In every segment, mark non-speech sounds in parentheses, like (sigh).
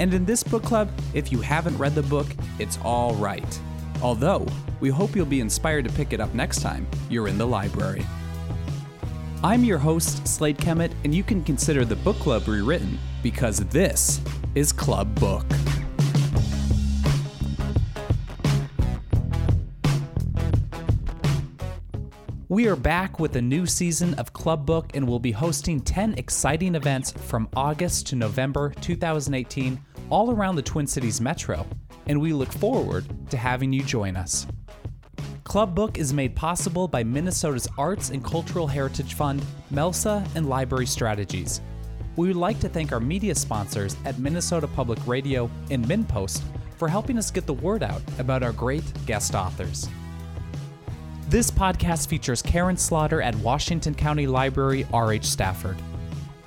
And in this book club, if you haven't read the book, it's all right. Although, we hope you'll be inspired to pick it up next time you're in the library. I'm your host, Slade Kemet, and you can consider the book club rewritten because this is Club Book. We are back with a new season of Club Book and we'll be hosting 10 exciting events from August to November 2018 all around the Twin Cities Metro, and we look forward to having you join us. Club Book is made possible by Minnesota's Arts and Cultural Heritage Fund, MELSA, and Library Strategies. We would like to thank our media sponsors at Minnesota Public Radio and MinnPost for helping us get the word out about our great guest authors. This podcast features Karin Slaughter at Washington County Library R.H. Stafford.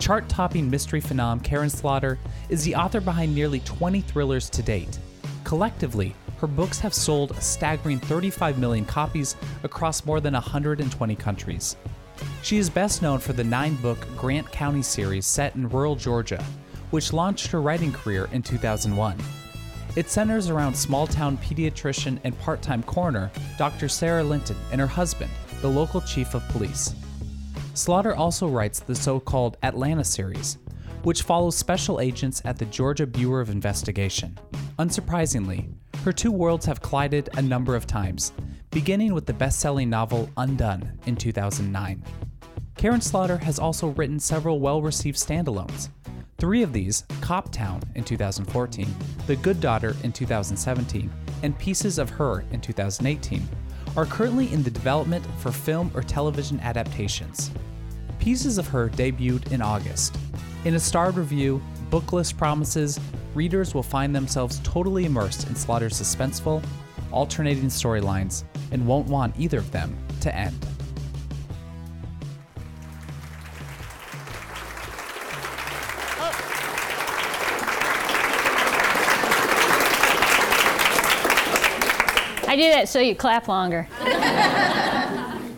Chart topping mystery phenom Karin Slaughter is the author behind nearly 20 thrillers to date. Collectively, her books have sold a staggering 35 million copies across more than 120 countries. She is best known for the nine book Grant County series set in rural Georgia, which launched her writing career in 2001. It centers around small town pediatrician and part time coroner Dr. Sara Linton and her husband, the local chief of police. Slaughter also writes the so called Atlanta series, which follows special agents at the Georgia Bureau of Investigation. Unsurprisingly, her two worlds have collided a number of times, beginning with the best selling novel Undone in 2009. Karin Slaughter has also written several well received standalones. Three of these, Cop Town in 2014, The Good Daughter in 2017, and Pieces of Her in 2018, are currently in the development for film or television adaptations. Pieces of Her debuted in August. In a starred review, Booklist promises readers will find themselves totally immersed in Slaughter's suspenseful, alternating storylines and won't want either of them to end. I do that so you clap longer. (laughs)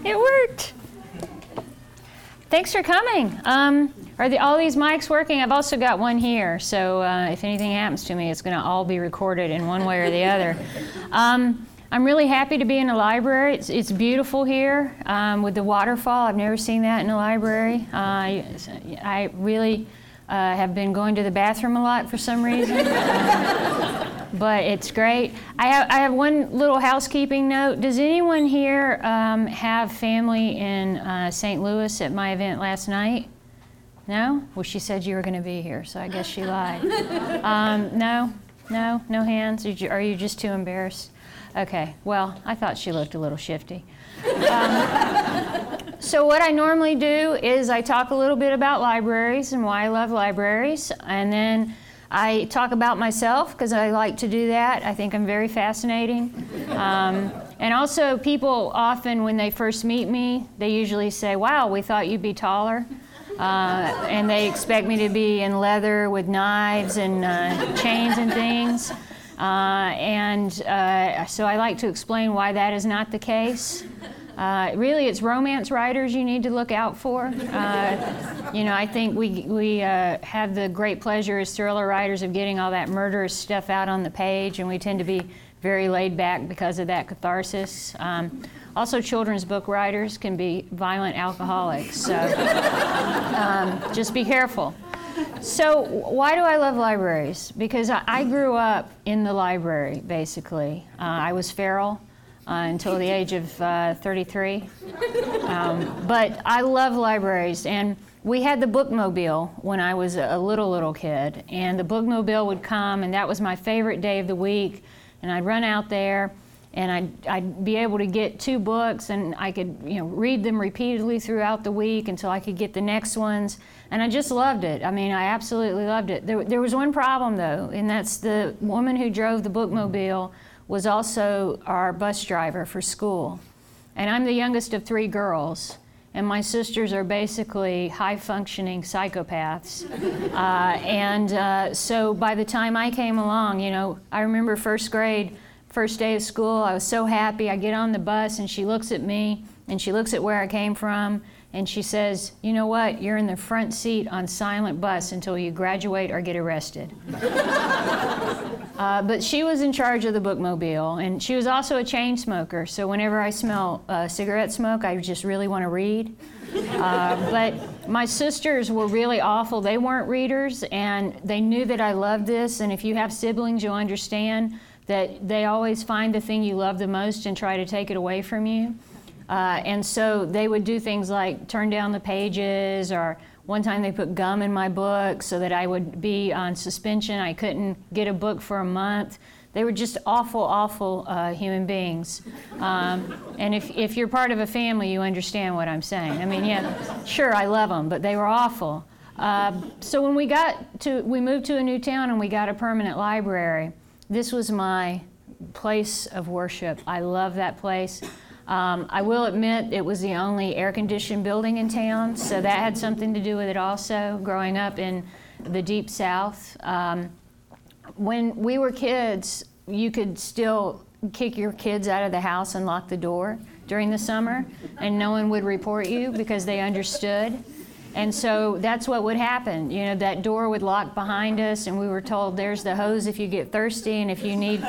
it worked. Thanks for coming. Um, are the, all these mics working? I've also got one here, so uh, if anything happens to me, it's going to all be recorded in one way or the other. Um, I'm really happy to be in the library. It's, it's beautiful here um, with the waterfall. I've never seen that in a library. Uh, I, I, really uh, have been going to the bathroom a lot for some reason. (laughs) but it's great. I have, I have one little housekeeping note. Does anyone here um, have family in uh, St. Louis at my event last night? No? Well, she said you were going to be here, so I guess she lied. (laughs) Um, no? No? No hands? Are you just too embarrassed? Okay, well, I thought she looked a little shifty. Um, (laughs) so, what I normally do is I talk a little bit about libraries and why I love libraries, and then I talk about myself because I like to do that. I think I'm very fascinating. Um, and also, people often, when they first meet me, they usually say, Wow, we thought you'd be taller. Uh, and they expect me to be in leather with knives and uh, chains and things. Uh, and uh, so I like to explain why that is not the case. Uh, really, it's romance writers you need to look out for. Uh, you know, I think we, we have the great pleasure as thriller writers of getting all that murderous stuff out on the page, and we tend to be very laid back because of that catharsis. Um, also, children's book writers can be violent alcoholics, so um, just be careful. So, why do I love libraries? Because I, I grew up in the library, basically. Uh, I was feral uh, until the age of uh, 33. Um, but I love libraries, and we had the bookmobile when I was a little, little kid. And the bookmobile would come, and that was my favorite day of the week. And I'd run out there and I'd, I'd be able to get two books and I could you know read them repeatedly throughout the week until I could get the next ones and I just loved it. I mean I absolutely loved it. There, there was one problem though and that's the woman who drove the bookmobile was also our bus driver for school and I'm the youngest of three girls and my sisters are basically high functioning psychopaths. (laughs) uh, and uh, so by the time I came along, you know, I remember first grade, first day of school, I was so happy. I get on the bus and she looks at me and she looks at where I came from and she says, You know what? You're in the front seat on silent bus until you graduate or get arrested. (laughs) uh, but she was in charge of the bookmobile and she was also a chain smoker. So whenever I smell uh, cigarette smoke, I just really want to read. Uh, (laughs) but my sisters were really awful. They weren't readers and they knew that I loved this. And if you have siblings, you'll understand that they always find the thing you love the most and try to take it away from you. Uh, and so they would do things like turn down the pages, or one time they put gum in my book so that I would be on suspension. I couldn't get a book for a month. They were just awful, awful uh, human beings. Um, and if, if you're part of a family, you understand what I'm saying. I mean, yeah, sure, I love them, but they were awful. Uh, so when we got to, we moved to a new town and we got a permanent library this was my place of worship. I love that place. Um, I will admit it was the only air conditioned building in town, so that had something to do with it also, growing up in the deep south. Um, when we were kids, you could still kick your kids out of the house and lock the door during the summer, and no one would report you because they understood. And so that's what would happen. You know, that door would lock behind us, and we were told, there's the hose if you get thirsty, and if you need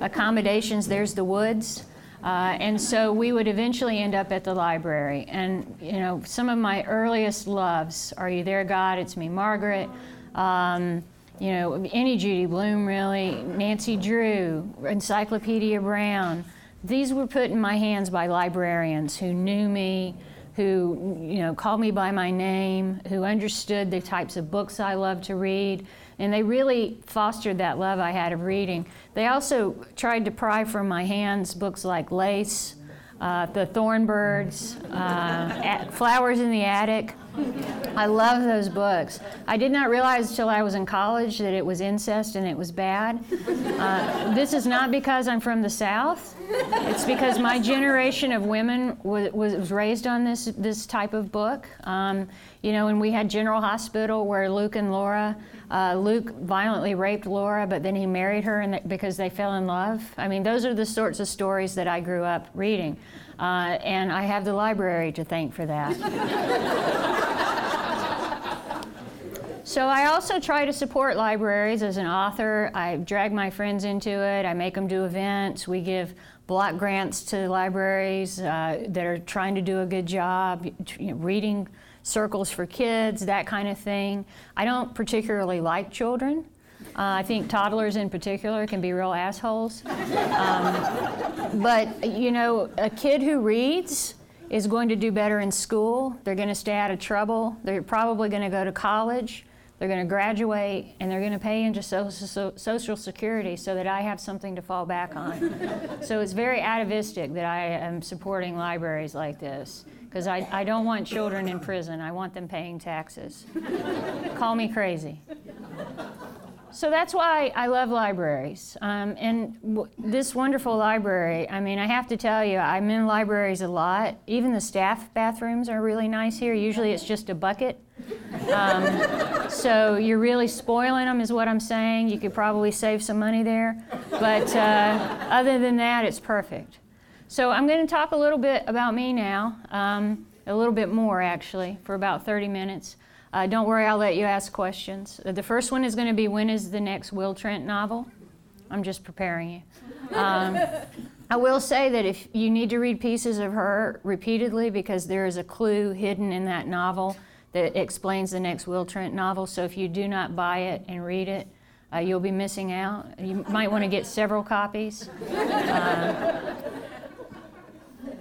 accommodations, there's the woods. Uh, and so we would eventually end up at the library. And, you know, some of my earliest loves Are You There, God? It's Me, Margaret. Um, you know, any Judy Blume, really, Nancy Drew, Encyclopedia Brown. These were put in my hands by librarians who knew me who you know called me by my name, who understood the types of books I love to read, and they really fostered that love I had of reading. They also tried to pry from my hands books like Lace, uh, The Thornbirds, uh, Flowers in the Attic. I love those books. I did not realize until I was in college that it was incest and it was bad. Uh, this is not because I'm from the South. It's because my generation of women was, was raised on this, this type of book. Um, you know, and we had General Hospital where Luke and Laura, uh, Luke violently raped Laura, but then he married her and because they fell in love. I mean, those are the sorts of stories that I grew up reading. Uh, and I have the library to thank for that. (laughs) So I also try to support libraries as an author. I drag my friends into it. I make them do events. We give block grants to libraries uh, that are trying to do a good job, you know, reading circles for kids, that kind of thing. I don't particularly like children. Uh, I think toddlers in particular can be real assholes. Um, but, you know, a kid who reads is going to do better in school. They're going to stay out of trouble. They're probably going to go to college. They're going to graduate and they're going to pay into Social Security so that I have something to fall back on. (laughs) so it's very atavistic that I am supporting libraries like this because I, I don't want children in prison. I want them paying taxes. (laughs) Call me crazy. So that's why I love libraries. Um, and w- this wonderful library, I mean, I have to tell you, I'm in libraries a lot. Even the staff bathrooms are really nice here. Usually it's just a bucket. Um, so you're really spoiling them, is what I'm saying. You could probably save some money there. But uh, other than that, it's perfect. So I'm going to talk a little bit about me now, um, a little bit more actually, for about 30 minutes. Uh, don't worry, I'll let you ask questions. Uh, the first one is going to be when is the next Will Trent novel? I'm just preparing you. Um, (laughs) I will say that if you need to read pieces of her repeatedly because there is a clue hidden in that novel that explains the next Will Trent novel. So if you do not buy it and read it, uh, you'll be missing out. You might want to get several copies. Uh, (laughs)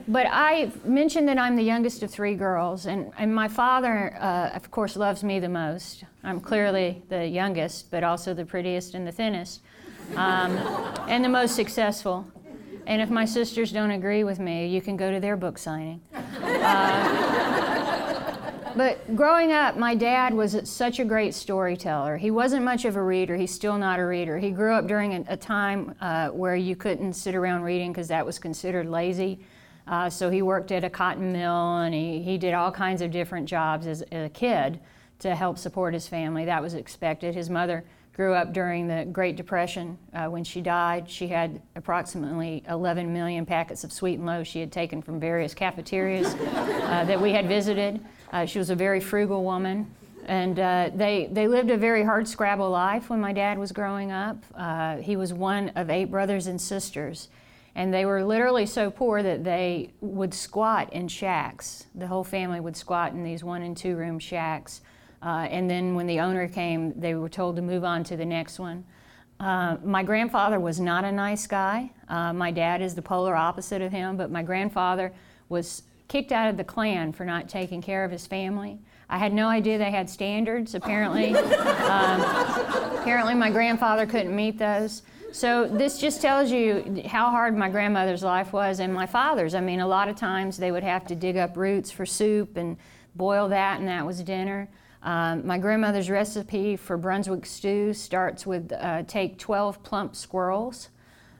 but I mentioned that I'm the youngest of three girls, and, and my father, uh, of course, loves me the most. I'm clearly the youngest, but also the prettiest and the thinnest, um, and the most successful. And if my sisters don't agree with me, you can go to their book signing. Uh, but growing up, my dad was such a great storyteller. He wasn't much of a reader. He's still not a reader. He grew up during a, a time uh, where you couldn't sit around reading because that was considered lazy. Uh, so he worked at a cotton mill and he, he did all kinds of different jobs as, as a kid to help support his family. That was expected. His mother grew up during the Great Depression. Uh, when she died, she had approximately 11 million packets of sweet and low she had taken from various cafeterias uh, (laughs) that we had visited. Uh, she was a very frugal woman. And uh, they, they lived a very hard scrabble life when my dad was growing up. Uh, he was one of eight brothers and sisters. And they were literally so poor that they would squat in shacks. The whole family would squat in these one and two room shacks. Uh, and then when the owner came, they were told to move on to the next one. Uh, my grandfather was not a nice guy. Uh, my dad is the polar opposite of him, but my grandfather was kicked out of the Klan for not taking care of his family. I had no idea they had standards. Apparently, (laughs) um, apparently my grandfather couldn't meet those. So this just tells you how hard my grandmother's life was and my father's. I mean, a lot of times they would have to dig up roots for soup and boil that, and that was dinner. Um, my grandmother's recipe for Brunswick stew starts with uh, take 12 plump squirrels.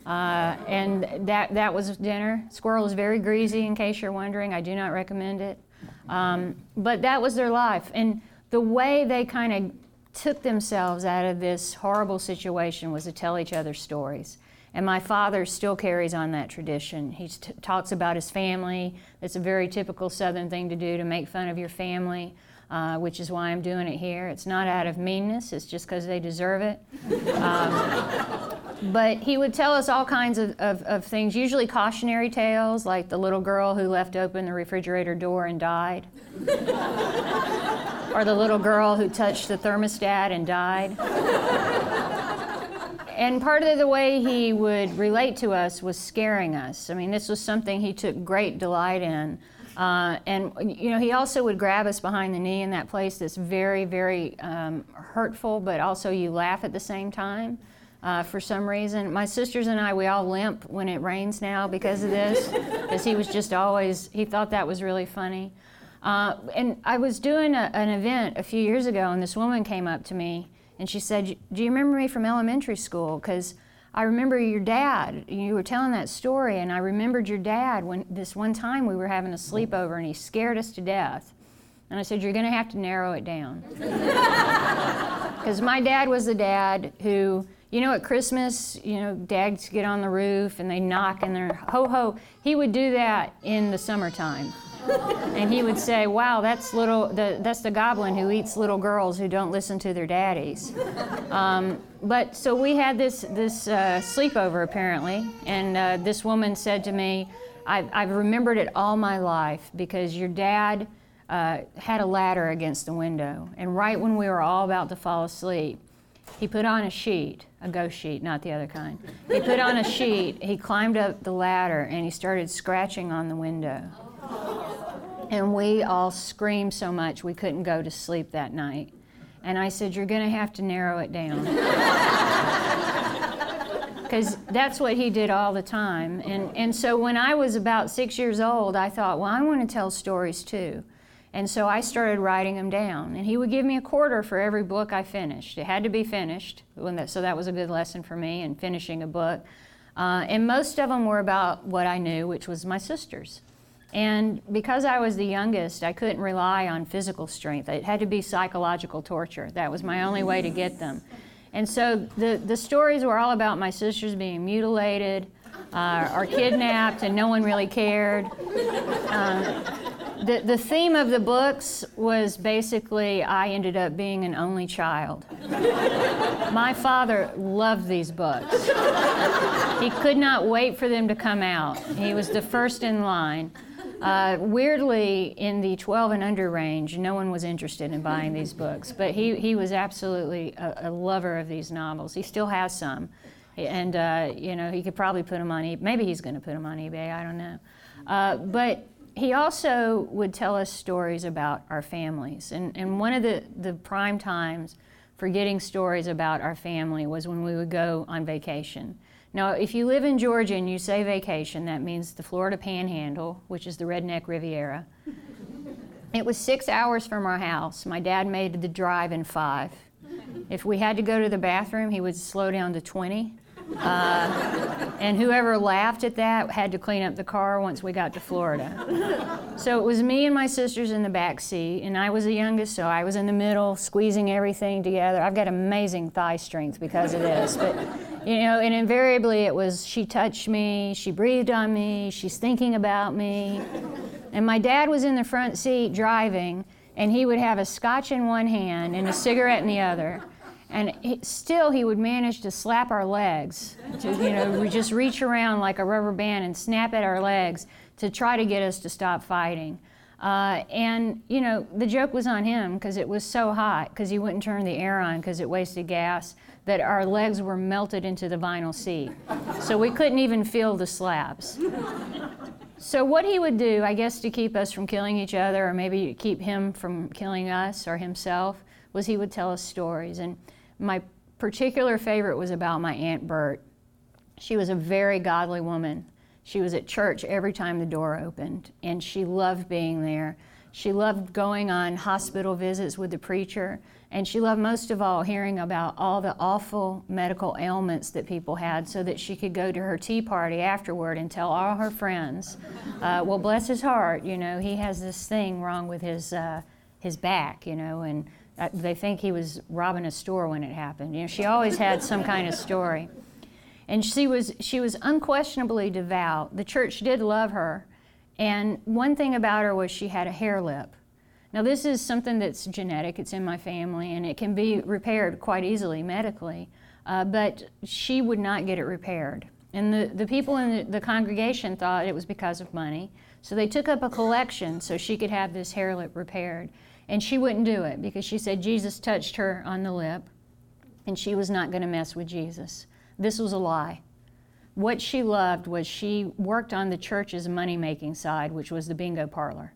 Uh, and that, that was dinner. Squirrel is very greasy, in case you're wondering. I do not recommend it. Um, but that was their life. And the way they kind of took themselves out of this horrible situation was to tell each other stories. And my father still carries on that tradition. He t- talks about his family. It's a very typical Southern thing to do to make fun of your family uh, which is why I'm doing it here. It's not out of meanness, it's just because they deserve it. Um, but he would tell us all kinds of, of, of, things, usually cautionary tales, like the little girl who left open the refrigerator door and died, or the little girl who touched the thermostat and died. And part of the way he would relate to us was scaring us. I mean, this was something he took great delight in. Uh, and you know, he also would grab us behind the knee in that place that's very, very um, hurtful, but also you laugh at the same time. Uh, for some reason, my sisters and I, we all limp when it rains now because of this, because he was just always he thought that was really funny. Uh, and I was doing a, an event a few years ago, and this woman came up to me and she said, "Do you remember me from elementary school?" Because I remember your dad. You were telling that story, and I remembered your dad when this one time we were having a sleepover and he scared us to death. And I said, You're going to have to narrow it down. (laughs) Because my dad was the dad who, you know, at Christmas, you know, dads get on the roof and they knock and they're ho ho. He would do that in the summertime and he would say, "Wow, that's little. The, that's the goblin who eats little girls who don't listen to their daddies." Um, but so we had this this uh, sleepover apparently, and uh, this woman said to me, I've, "I've remembered it all my life because your dad." Uh, had a ladder against the window, and right when we were all about to fall asleep, he put on a sheet, a ghost sheet, not the other kind. He put on a sheet, he climbed up the ladder, and he started scratching on the window. And we all screamed so much we couldn't go to sleep that night. And I said, You're going to have to narrow it down. (laughs) Because that's what he did all the time. And, and so when I was about six years old, I thought, Well, I want to tell stories too. And so I started writing them down. And he would give me a quarter for every book I finished. It had to be finished, so that was a good lesson for me in finishing a book. Uh, and most of them were about what I knew, which was my sisters. And because I was the youngest, I couldn't rely on physical strength. It had to be psychological torture. That was my only way to get them. And so the, the stories were all about my sisters being mutilated uh, or kidnapped, and no one really cared. Uh, the, the theme of the books was basically I ended up being an only child. My father loved these books. He could not wait for them to come out. He was the first in line. (laughs) Uh, weirdly, in the 12 and under range, no one was interested in buying these books, but he, he was absolutely a, a lover of these novels. He still has some, and uh, you know he could probably put them on eBay. Maybe he's going to put them on eBay. I don't know. Uh, but he also would tell us stories about our families, and, and one of the, the prime times for getting stories about our family was when we would go on vacation. Now, if you live in Georgia and you say vacation, that means the Florida Panhandle, which is the Redneck Riviera. (laughs) it was six hours from our house. My dad made the drive in five. If we had to go to the bathroom, he would slow down to 20. Uh, and whoever laughed at that had to clean up the car once we got to Florida. So it was me and my sisters in the back seat, and I was the youngest, so I was in the middle, squeezing everything together. I've got amazing thigh strength because of this, but you know, and invariably it was she touched me, she breathed on me, she's thinking about me. And my dad was in the front seat driving, and he would have a scotch in one hand and a cigarette in the other and he, still he would manage to slap our legs to you know we just reach around like a rubber band and snap at our legs to try to get us to stop fighting. Uh, and you know the joke was on him because it was so hot because he wouldn't turn the air on because it wasted gas that our legs were melted into the vinyl seat. So we couldn't even feel the slaps. So what he would do i guess to keep us from killing each other or maybe keep him from killing us or himself was he would tell us stories. And my particular favorite was about my Aunt Bert. She was a very godly woman. She was at church every time the door opened, and she loved being there. She loved going on hospital visits with the preacher, and she loved most of all hearing about all the awful medical ailments that people had so that she could go to her tea party afterward and tell all her friends, uh, well, bless his heart, you know, he has this thing wrong with his, uh, his back, you know, and they think he was robbing a store when it happened. You know, she always had some kind of story. And she was, she was unquestionably devout. The church did love her. And one thing about her was she had a hair lip. Now, this is something that's genetic, it's in my family, and it can be repaired quite easily medically. Uh, but she would not get it repaired. And the, the people in the, the congregation thought it was because of money. So they took up a collection so she could have this hair lip repaired. And she wouldn't do it because she said Jesus touched her on the lip and she was not going to mess with Jesus. This was a lie. What she loved was she worked on the church's money making side, which was the bingo parlor.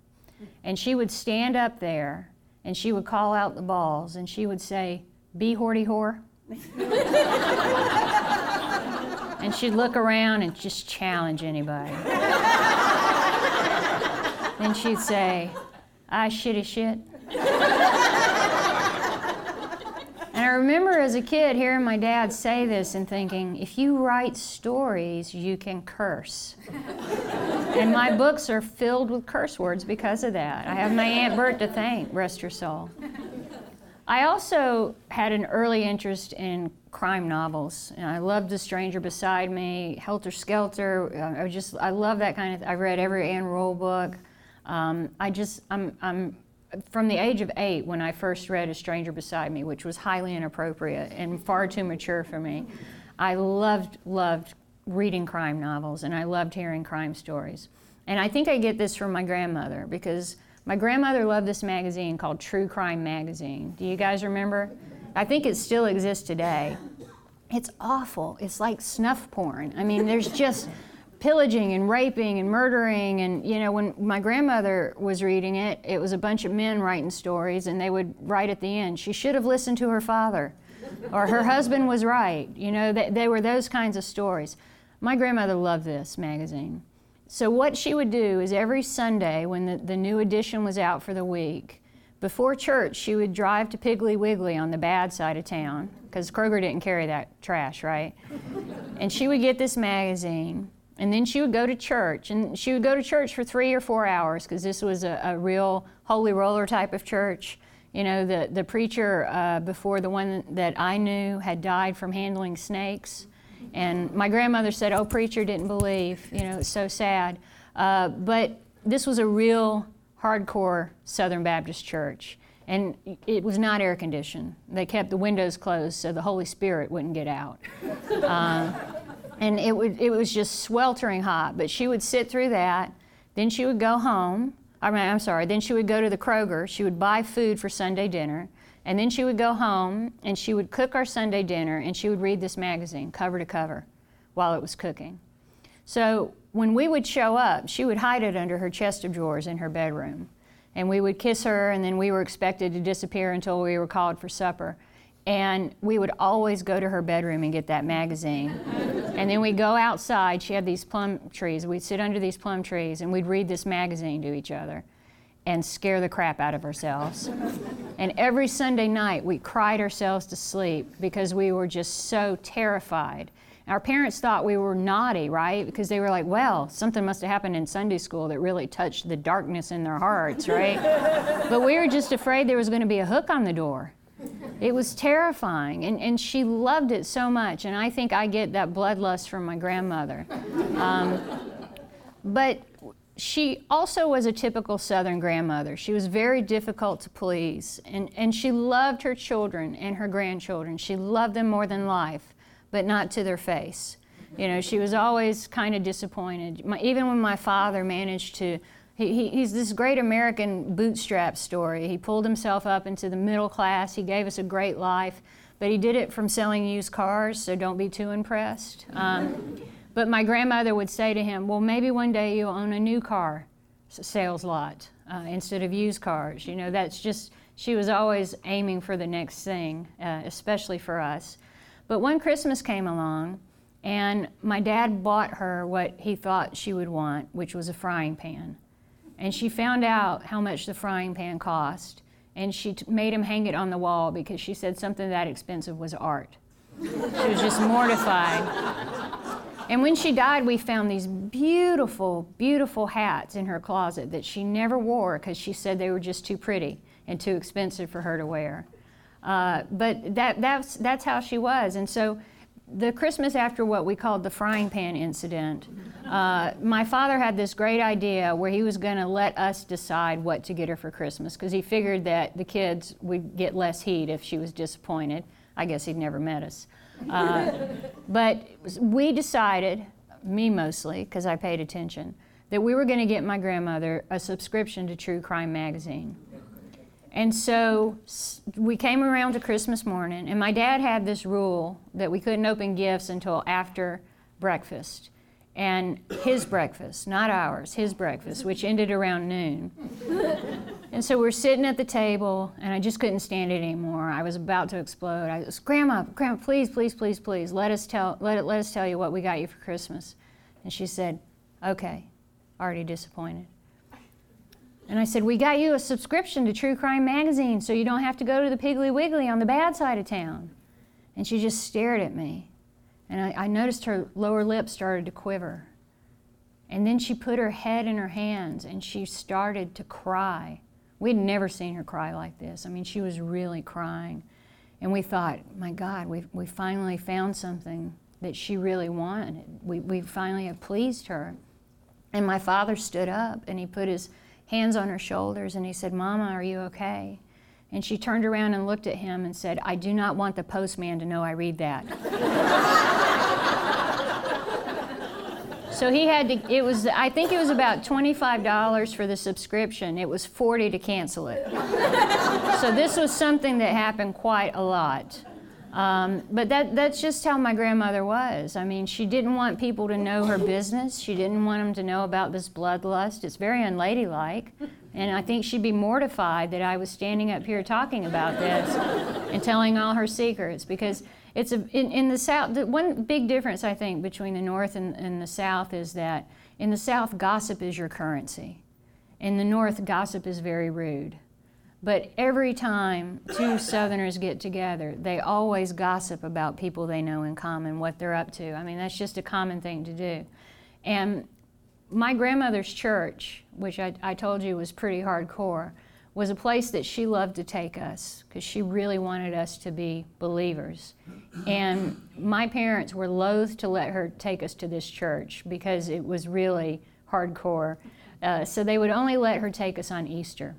And she would stand up there and she would call out the balls and she would say, Be horty whore. (laughs) and she'd look around and just challenge anybody. then she'd say, I shitty shit. And I remember as a kid hearing my dad say this and thinking, if you write stories, you can curse. and my books are filled with curse words because of that. I have my Aunt Bert to thank, rest her soul. I also had an early interest in crime novels. And I loved The Stranger Beside Me, Helter Skelter. I just, I love that kind of, I read every Ann Rule book. Um, I just, I'm, I'm from the age of eight when I first read A Stranger Beside Me, which was highly inappropriate and far too mature for me, I loved, loved reading crime novels and I loved hearing crime stories. And I think I get this from my grandmother because my grandmother loved this magazine called True Crime Magazine. Do you guys remember? I think it still exists today. It's awful. It's like snuff porn. I mean, there's just pillaging and raping and murdering. And you know when my grandmother was reading it it was a bunch of men writing stories and they would write at the end she should have listened to her father or her husband was right. You know they, they were those kinds of stories. My grandmother loved this magazine. So what she would do is every sunday when the, the new edition was out for the week before church she would drive to piggly wiggly on the bad side of town because kroger didn't carry that trash right? And she would get this magazine and then she would go to church, and she would go to church for three or four hours because this was a, a, real holy roller type of church. You know, the, the preacher uh, before the one that I knew had died from handling snakes. And my grandmother said, Oh, preacher didn't believe. You know, it's so sad. Uh, but this was a real hardcore Southern Baptist church. And it was not air conditioned. They kept the windows closed so the Holy Spirit wouldn't get out. (laughs) Uh, and it, would, it was just sweltering hot. But she would sit through that. Then she would go home. I mean, I'm sorry. Then she would go to the Kroger. She would buy food for Sunday dinner. And then she would go home and she would cook our Sunday dinner and she would read this magazine cover to cover while it was cooking. So when we would show up, she would hide it under her chest of drawers in her bedroom. And we would kiss her, and then we were expected to disappear until we were called for supper And we would always go to her bedroom and get that magazine. and then we'd go outside. She had these plum trees. We'd sit under these plum trees and we'd read this magazine to each other and scare the crap out of ourselves. and every Sunday night, we cried ourselves to sleep because we were just so terrified. Our parents thought we were naughty, right? Because they were like, well, something must have happened in Sunday school that really touched the darkness in their hearts, right? (laughs) but we were just afraid there was going to be a hook on the door. It was terrifying, and, and she loved it so much. And I think I get that bloodlust from my grandmother. Um, but she also was a typical Southern grandmother. She was very difficult to please, and, and she loved her children and her grandchildren. She loved them more than life, but not to their face. You know, she was always kind of disappointed. My, even when my father managed to he, he, he's this great American bootstrap story. He pulled himself up into the middle class. He gave us a great life, but he did it from selling used cars, so don't be too impressed. Um, but my grandmother would say to him, Well, maybe one day you'll own a new car sales lot uh, instead of used cars. You know, that's just, she was always aiming for the next thing, uh, especially for us. But one Christmas came along, and my dad bought her what he thought she would want, which was a frying pan. And she found out how much the frying pan cost, and she t- made him hang it on the wall because she said something that expensive was art. She was just mortified. And when she died, we found these beautiful, beautiful hats in her closet that she never wore because she said they were just too pretty and too expensive for her to wear. Uh, but that, that's, that's how she was. And so the Christmas after what we called the frying pan incident, uh, my father had this great idea where he was going to let us decide what to get her for Christmas because he figured that the kids would get less heat if she was disappointed. I guess he'd never met us. Uh, (laughs) but we decided, me mostly, because I paid attention, that we were going to get my grandmother a subscription to True Crime Magazine. And so we came around to Christmas morning, and my dad had this rule that we couldn't open gifts until after breakfast. And his breakfast, not ours, his breakfast, which ended around noon. (laughs) and so we're sitting at the table, and I just couldn't stand it anymore. I was about to explode. I was, Grandma, Grandma, please, please, please, please, let us tell, let, let us tell you what we got you for Christmas. And she said, Okay, already disappointed. And I said, We got you a subscription to True Crime Magazine so you don't have to go to the Piggly Wiggly on the bad side of town. And she just stared at me. And I, I noticed her lower lip started to quiver. And then she put her head in her hands and she started to cry. We'd never seen her cry like this. I mean, she was really crying. And we thought, my God, we we finally found something that she really wanted. We, we finally have pleased her. And my father stood up and he put his hands on her shoulders, and he said, Mama, are you okay? And she turned around and looked at him and said, I do not want the postman to know I read that. so he had to, it was, I think it was about $25 for the subscription. It was 40 to cancel it. so this was something that happened quite a lot. Um, but that, that's just how my grandmother was. I mean, she didn't want people to know her business. She didn't want them to know about this bloodlust. It's very unladylike. And I think she'd be mortified that I was standing up here talking about this and telling all her secrets because it's a, in, in the South, the one big difference I think between the North and, and the South is that in the South, gossip is your currency. In the North, gossip is very rude. But every time two Southerners get together, they always gossip about people they know in common, what they're up to. I mean, that's just a common thing to do. And my grandmother's church, which I, I told you was pretty hardcore, was a place that she loved to take us because she really wanted us to be believers. And my parents were loath to let her take us to this church because it was really hardcore. Uh, so they would only let her take us on Easter.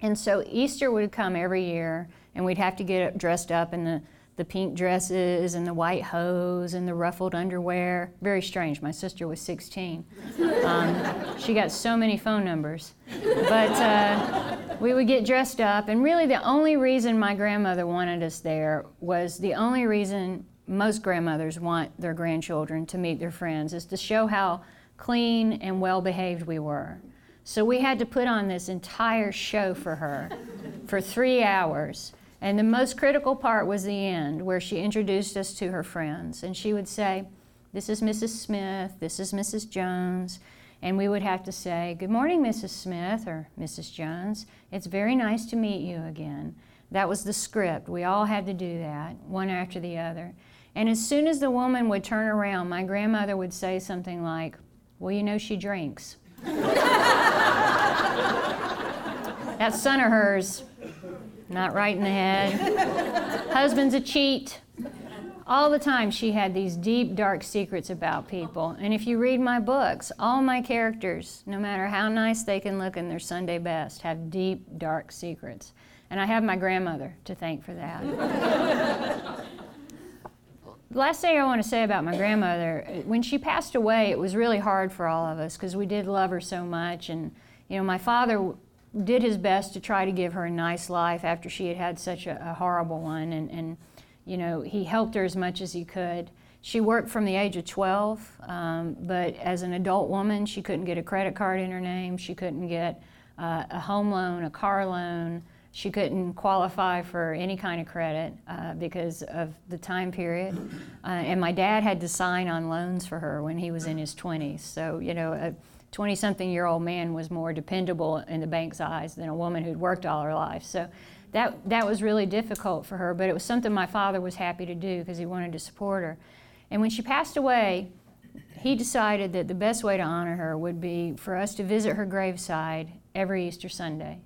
And so Easter would come every year, and we'd have to get dressed up in the, the pink dresses and the white hose and the ruffled underwear. Very strange. My sister was 16. Um, she got so many phone numbers. But uh, we would get dressed up, and really the only reason my grandmother wanted us there was the only reason most grandmothers want their grandchildren to meet their friends is to show how clean and well behaved we were. So we had to put on this entire show for her for three hours. And the most critical part was the end, where she introduced us to her friends. And she would say, This is Mrs. Smith, this is Mrs. Jones. And we would have to say, Good morning, Mrs. Smith or Mrs. Jones. It's very nice to meet you again. That was the script. We all had to do that, one after the other. And as soon as the woman would turn around, my grandmother would say something like, Well, you know, she drinks. (laughs) that son of hers, not right in the head. Husband's a cheat. All the time, she had these deep, dark secrets about people. And if you read my books, all my characters, no matter how nice they can look in their Sunday best, have deep, dark secrets. And I have my grandmother to thank for that. (laughs) the last thing I want to say about my grandmother, when she passed away, it was really hard for all of us because we did love her so much. And, you know, my father did his best to try to give her a nice life after she had had such a, a horrible one. And, and, you know, he helped her as much as he could. She worked from the age of 12, um, but as an adult woman, she couldn't get a credit card in her name. She couldn't get uh, a home loan, a car loan. She couldn't qualify for any kind of credit uh, because of the time period. Uh, and my dad had to sign on loans for her when he was in his 20s. So, you know, a 20 something year old man was more dependable in the bank's eyes than a woman who'd worked all her life. So that, that was really difficult for her, but it was something my father was happy to do because he wanted to support her. And when she passed away, he decided that the best way to honor her would be for us to visit her graveside every Easter Sunday.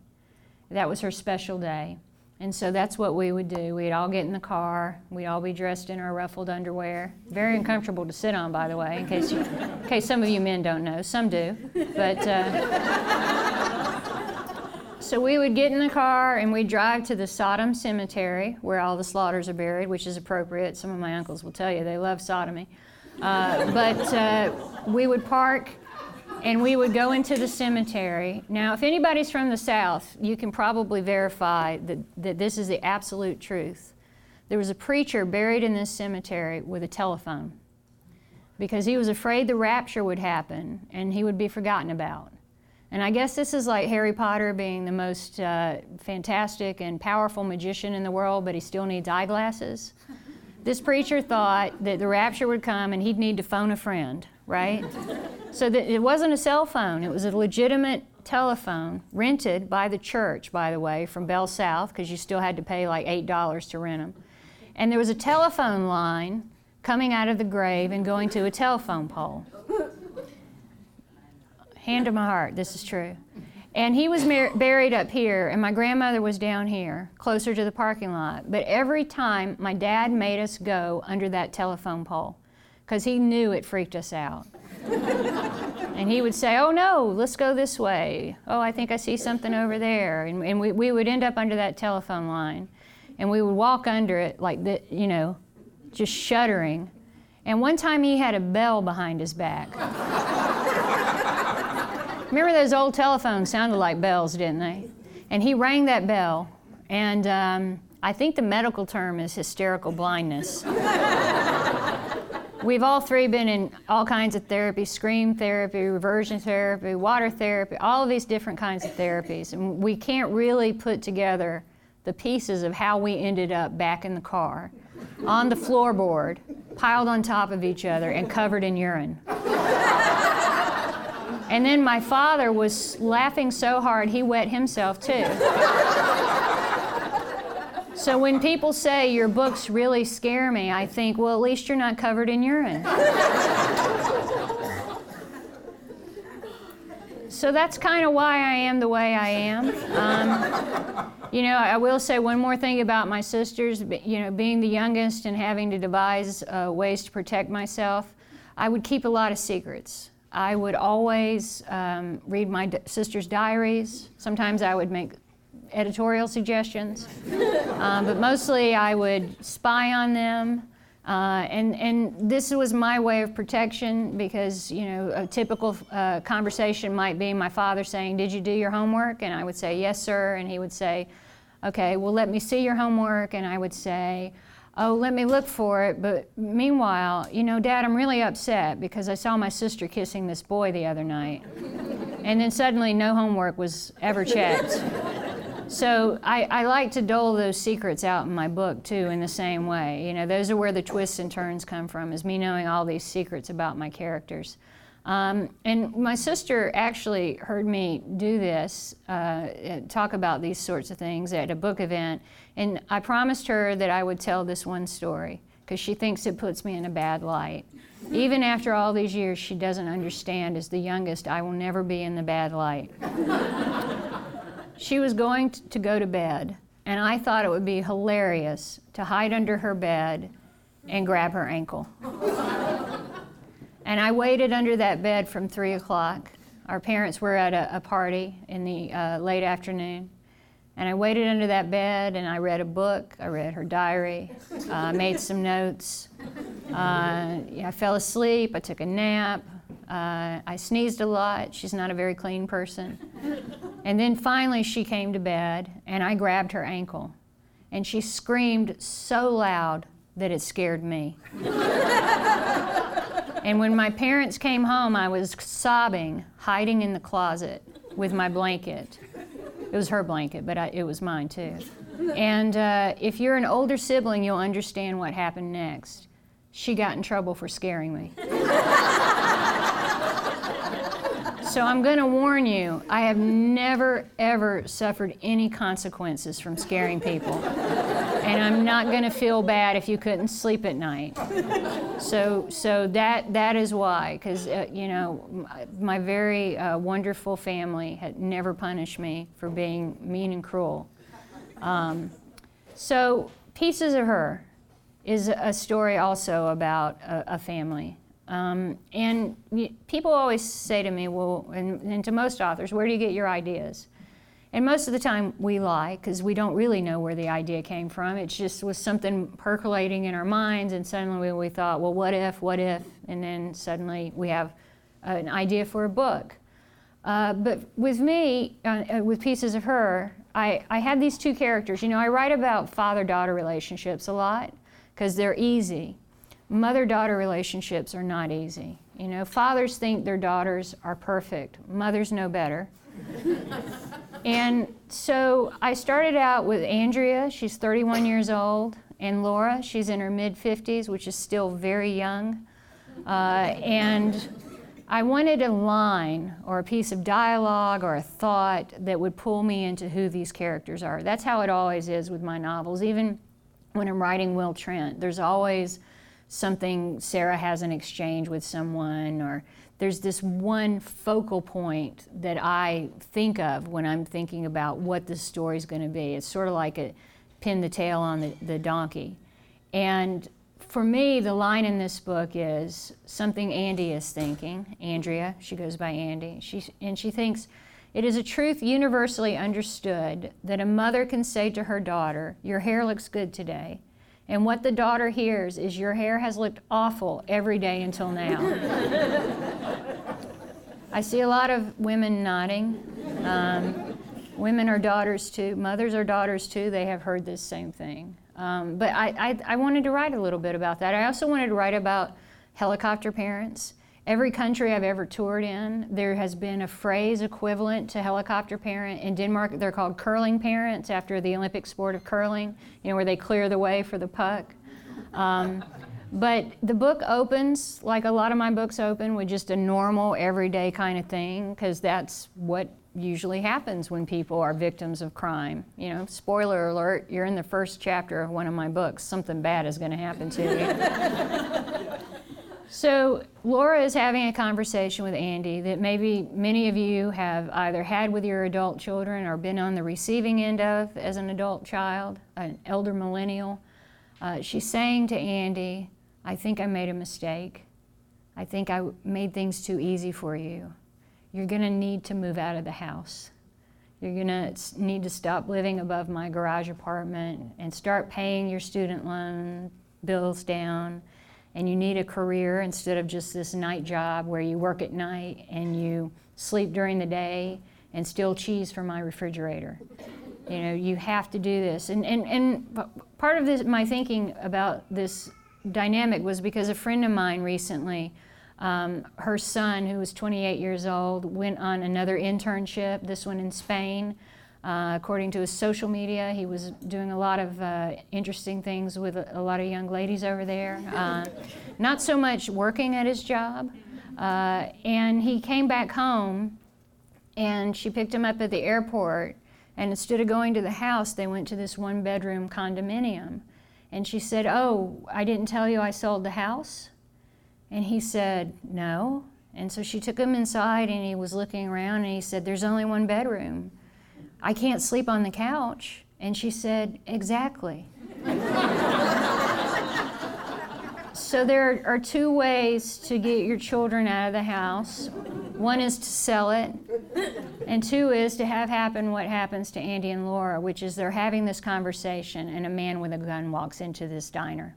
That was her special day. And so that's what we would do. We'd all get in the car. We'd all be dressed in our ruffled underwear. Very uncomfortable to sit on, by the way, in case, you, in case some of you men don't know. Some do. But uh, so we would get in the car and we'd drive to the Sodom Cemetery where all the slaughters are buried, which is appropriate. Some of my uncles will tell you they love sodomy. Uh, but uh, we would park and we would go into the cemetery. Now, if anybody's from the South, you can probably verify that, that this is the absolute truth. There was a preacher buried in this cemetery with a telephone because he was afraid the rapture would happen and he would be forgotten about. And I guess this is like Harry Potter being the most uh, fantastic and powerful magician in the world, but he still needs eyeglasses. This preacher thought that the rapture would come and he'd need to phone a friend right? so that it wasn't a cell phone, it was a legitimate telephone rented by the church, by the way, from Bell South, because you still had to pay like $8 to rent them. And there was a telephone line coming out of the grave and going to a telephone pole. Hand to my heart, this is true. And he was mar- buried up here, and my grandmother was down here, closer to the parking lot. But every time my dad made us go under that telephone pole because he knew it freaked us out. (laughs) and he would say, Oh no, let's go this way. Oh, I think I see something over there. And, and we, we would end up under that telephone line. And we would walk under it like, the, you know, just shuddering. And one time he had a bell behind his back. (laughs) Remember those old telephones sounded like bells, didn't they? And he rang that bell. And um, I think the medical term is hysterical blindness. (laughs) We've all three been in all kinds of therapy scream therapy, reversion therapy, water therapy, all of these different kinds of therapies. And we can't really put together the pieces of how we ended up back in the car, on the floorboard, piled on top of each other, and covered in urine. and then my father was laughing so hard he wet himself too. So when people say your books really scare me, I think, well, at least you're not covered in urine. so that's kind of why I am the way I am. Um, you know, I will say one more thing about my sisters. You know, being the youngest and having to devise uh, ways to protect myself, I would keep a lot of secrets. I would always um, read my d- sister's diaries. Sometimes I would make editorial suggestions, um, but mostly I would spy on them. Uh, and, and this was my way of protection because, you know, a typical uh, conversation might be my father saying, Did you do your homework? And I would say, Yes, sir. And he would say, Okay, well, let me see your homework. And I would say, Oh, let me look for it. But meanwhile, you know, Dad, I'm really upset because I saw my sister kissing this boy the other night. and then suddenly no homework was ever checked. So I, I like to dole those secrets out in my book too in the same way. You know, those are where the twists and turns come from, is me knowing all these secrets about my characters. Um, and my sister actually heard me do this, uh, talk about these sorts of things at a book event, and I promised her that I would tell this one story because she thinks it puts me in a bad light. Even after all these years, she doesn't understand. As the youngest, I will never be in the bad light. She was going to go to bed, and I thought it would be hilarious to hide under her bed and grab her ankle. and I waited under that bed from 3 o'clock. Our parents were at a, a party in the uh, late afternoon. And I waited under that bed and I read a book. I read her diary. I uh, made some notes. Uh, I fell asleep. I took a nap. Uh, I sneezed a lot. She's not a very clean person. (laughs) And then finally, she came to bed and I grabbed her ankle. And she screamed so loud that it scared me. (laughs) and when my parents came home, I was sobbing, hiding in the closet with my blanket. It was her blanket, but I, it was mine too. And uh, if you're an older sibling, you'll understand what happened next. She got in trouble for scaring me. (laughs) So I'm going to warn you, I have never, ever suffered any consequences from scaring people. and I'm not going to feel bad if you couldn't sleep at night. So, so that, that is why, because, uh, you know, my, my very uh, wonderful family had never punished me for being mean and cruel. Um, so, Pieces of Her is a story also about a, a family. Um, and people always say to me, well, and, and, to most authors, where do you get your ideas? And most of the time we lie because we don't really know where the idea came from. It just was something percolating in our minds, and suddenly we thought, well, what if, what if? And then suddenly we have an idea for a book. Uh, but with me, uh, uh with Pieces of Her, I, I had these two characters. You know, I write about father daughter relationships a lot because they're easy mother daughter relationships are not easy. You know, fathers think their daughters are perfect, mothers know better. (laughs) and so I started out with Andrea, she's 31 years old, and Laura, she's in her mid 50s, which is still very young. Uh, and I wanted a line or a piece of dialogue or a thought that would pull me into who these characters are. That's how it always is with my novels. Even when I'm writing Will Trent, there's always something Sara has an exchange with someone, or there's this one focal point that I think of when I'm thinking about what the story's going to be. It's sort of like a pin the tail on the, the donkey. And for me, the line in this book is something Andy is thinking. Andrea, she goes by Andy, she, and she thinks, it is a truth universally understood that a mother can say to her daughter, Your hair looks good today, and what the daughter hears is your hair has looked awful every day until now. (laughs) I see a lot of women nodding. Um, women are daughters too, mothers are daughters too. They have heard this same thing. Um, but I, I, I wanted to write a little bit about that. I also wanted to write about helicopter parents Every country I've ever toured in, there has been a phrase equivalent to helicopter parent. In Denmark, they're called curling parents after the Olympic sport of curling, you know, where they clear the way for the puck. Um, but the book opens, like a lot of my books open, with just a normal, everyday kind of thing, because that's what usually happens when people are victims of crime. You know, spoiler alert, you're in the first chapter of one of my books, something bad is going to happen to you. (laughs) So, Laura is having a conversation with Andy that maybe many of you have either had with your adult children or been on the receiving end of as an adult child, an elder millennial. Uh, she's saying to Andy, I think I made a mistake. I think I made things too easy for you. You're going to need to move out of the house. You're going to need to stop living above my garage apartment and start paying your student loan bills down and you need a career instead of just this night job where you work at night and you sleep during the day and steal cheese from my refrigerator. You know, you have to do this. And, and, and part of this, my thinking about this dynamic was because a friend of mine recently, um, her son, who was 28 years old, went on another internship, this one in Spain. Uh, according to his social media, he was doing a lot of uh, interesting things with a, a, lot of young ladies over there. (laughs) Uh, not so much working at his job. Uh, and he came back home, and she picked him up at the airport. And instead of going to the house, they went to this one bedroom condominium. And she said, Oh, I didn't tell you I sold the house? And he said, No. And so she took him inside, and he was looking around, and he said, There's only one bedroom. I can't sleep on the couch. And she said, Exactly. (laughs) so there are two ways to get your children out of the house one is to sell it, and two is to have happen what happens to Andy and Laura, which is they're having this conversation, and a man with a gun walks into this diner.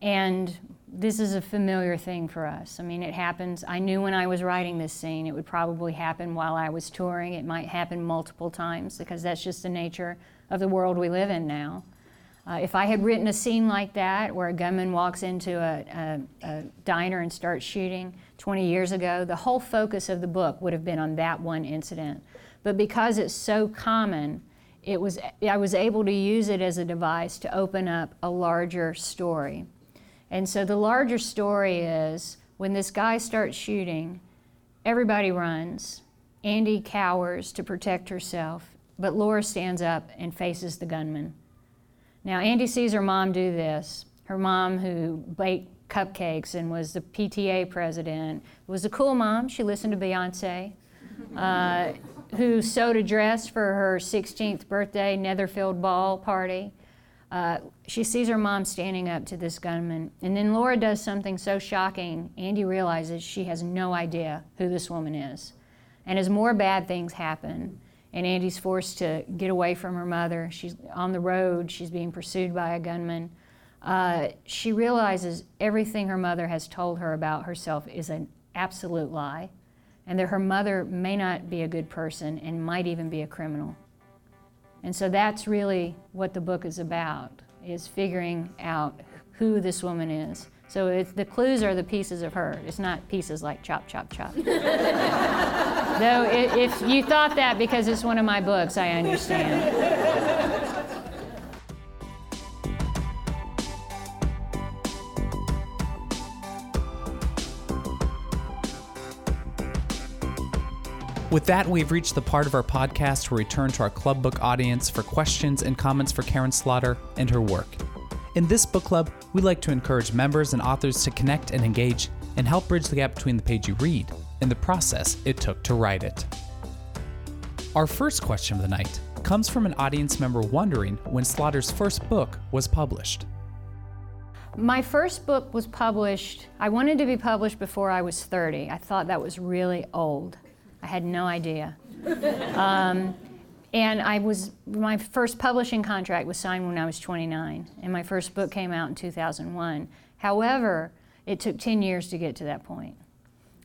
And this is a familiar thing for us. I mean, it happens. I knew when I was writing this scene it would probably happen while I was touring. It might happen multiple times because that's just the nature of the world we live in now. Uh, if I had written a scene like that where a gunman walks into a, a, a, diner and starts shooting 20 years ago, the whole focus of the book would have been on that one incident. But because it's so common, it was, I was able to use it as a device to open up a larger story. And so the larger story is when this guy starts shooting, everybody runs. Andy cowers to protect herself, but Laura stands up and faces the gunman. Now, Andy sees her mom do this. Her mom, who baked cupcakes and was the PTA president, was a cool mom. She listened to Beyonce. Uh, who sewed a dress for her 16th birthday Netherfield ball party. Uh, she sees her mom standing up to this gunman. And then Laura does something so shocking, Andy realizes she has no idea who this woman is. And as more bad things happen, and Andy's forced to get away from her mother, she's on the road, she's being pursued by a gunman. Uh, she realizes everything her mother has told her about herself is an absolute lie, and that her mother may not be a good person and might even be a criminal. And so that's really what the book is about, is figuring out who this woman is. So the clues are the pieces of her. It's not pieces like chop, chop, chop. (laughs) Though if you thought that because it's one of my books, I understand. With that, we've reached the part of our podcast where we turn to our Club Book audience for questions and comments for Karin Slaughter and her work. In this book club, we like to encourage members and authors to connect and engage and help bridge the gap between the page you read and the process it took to write it. Our first question of the night comes from an audience member wondering when Slaughter's first book was published. My first book was published, I wanted to be published before I was 30. I thought that was really old. I had no idea. um, and I was, my first publishing contract was signed when I was 29, and my first book came out in 2001. However, it took 10 years to get to that point.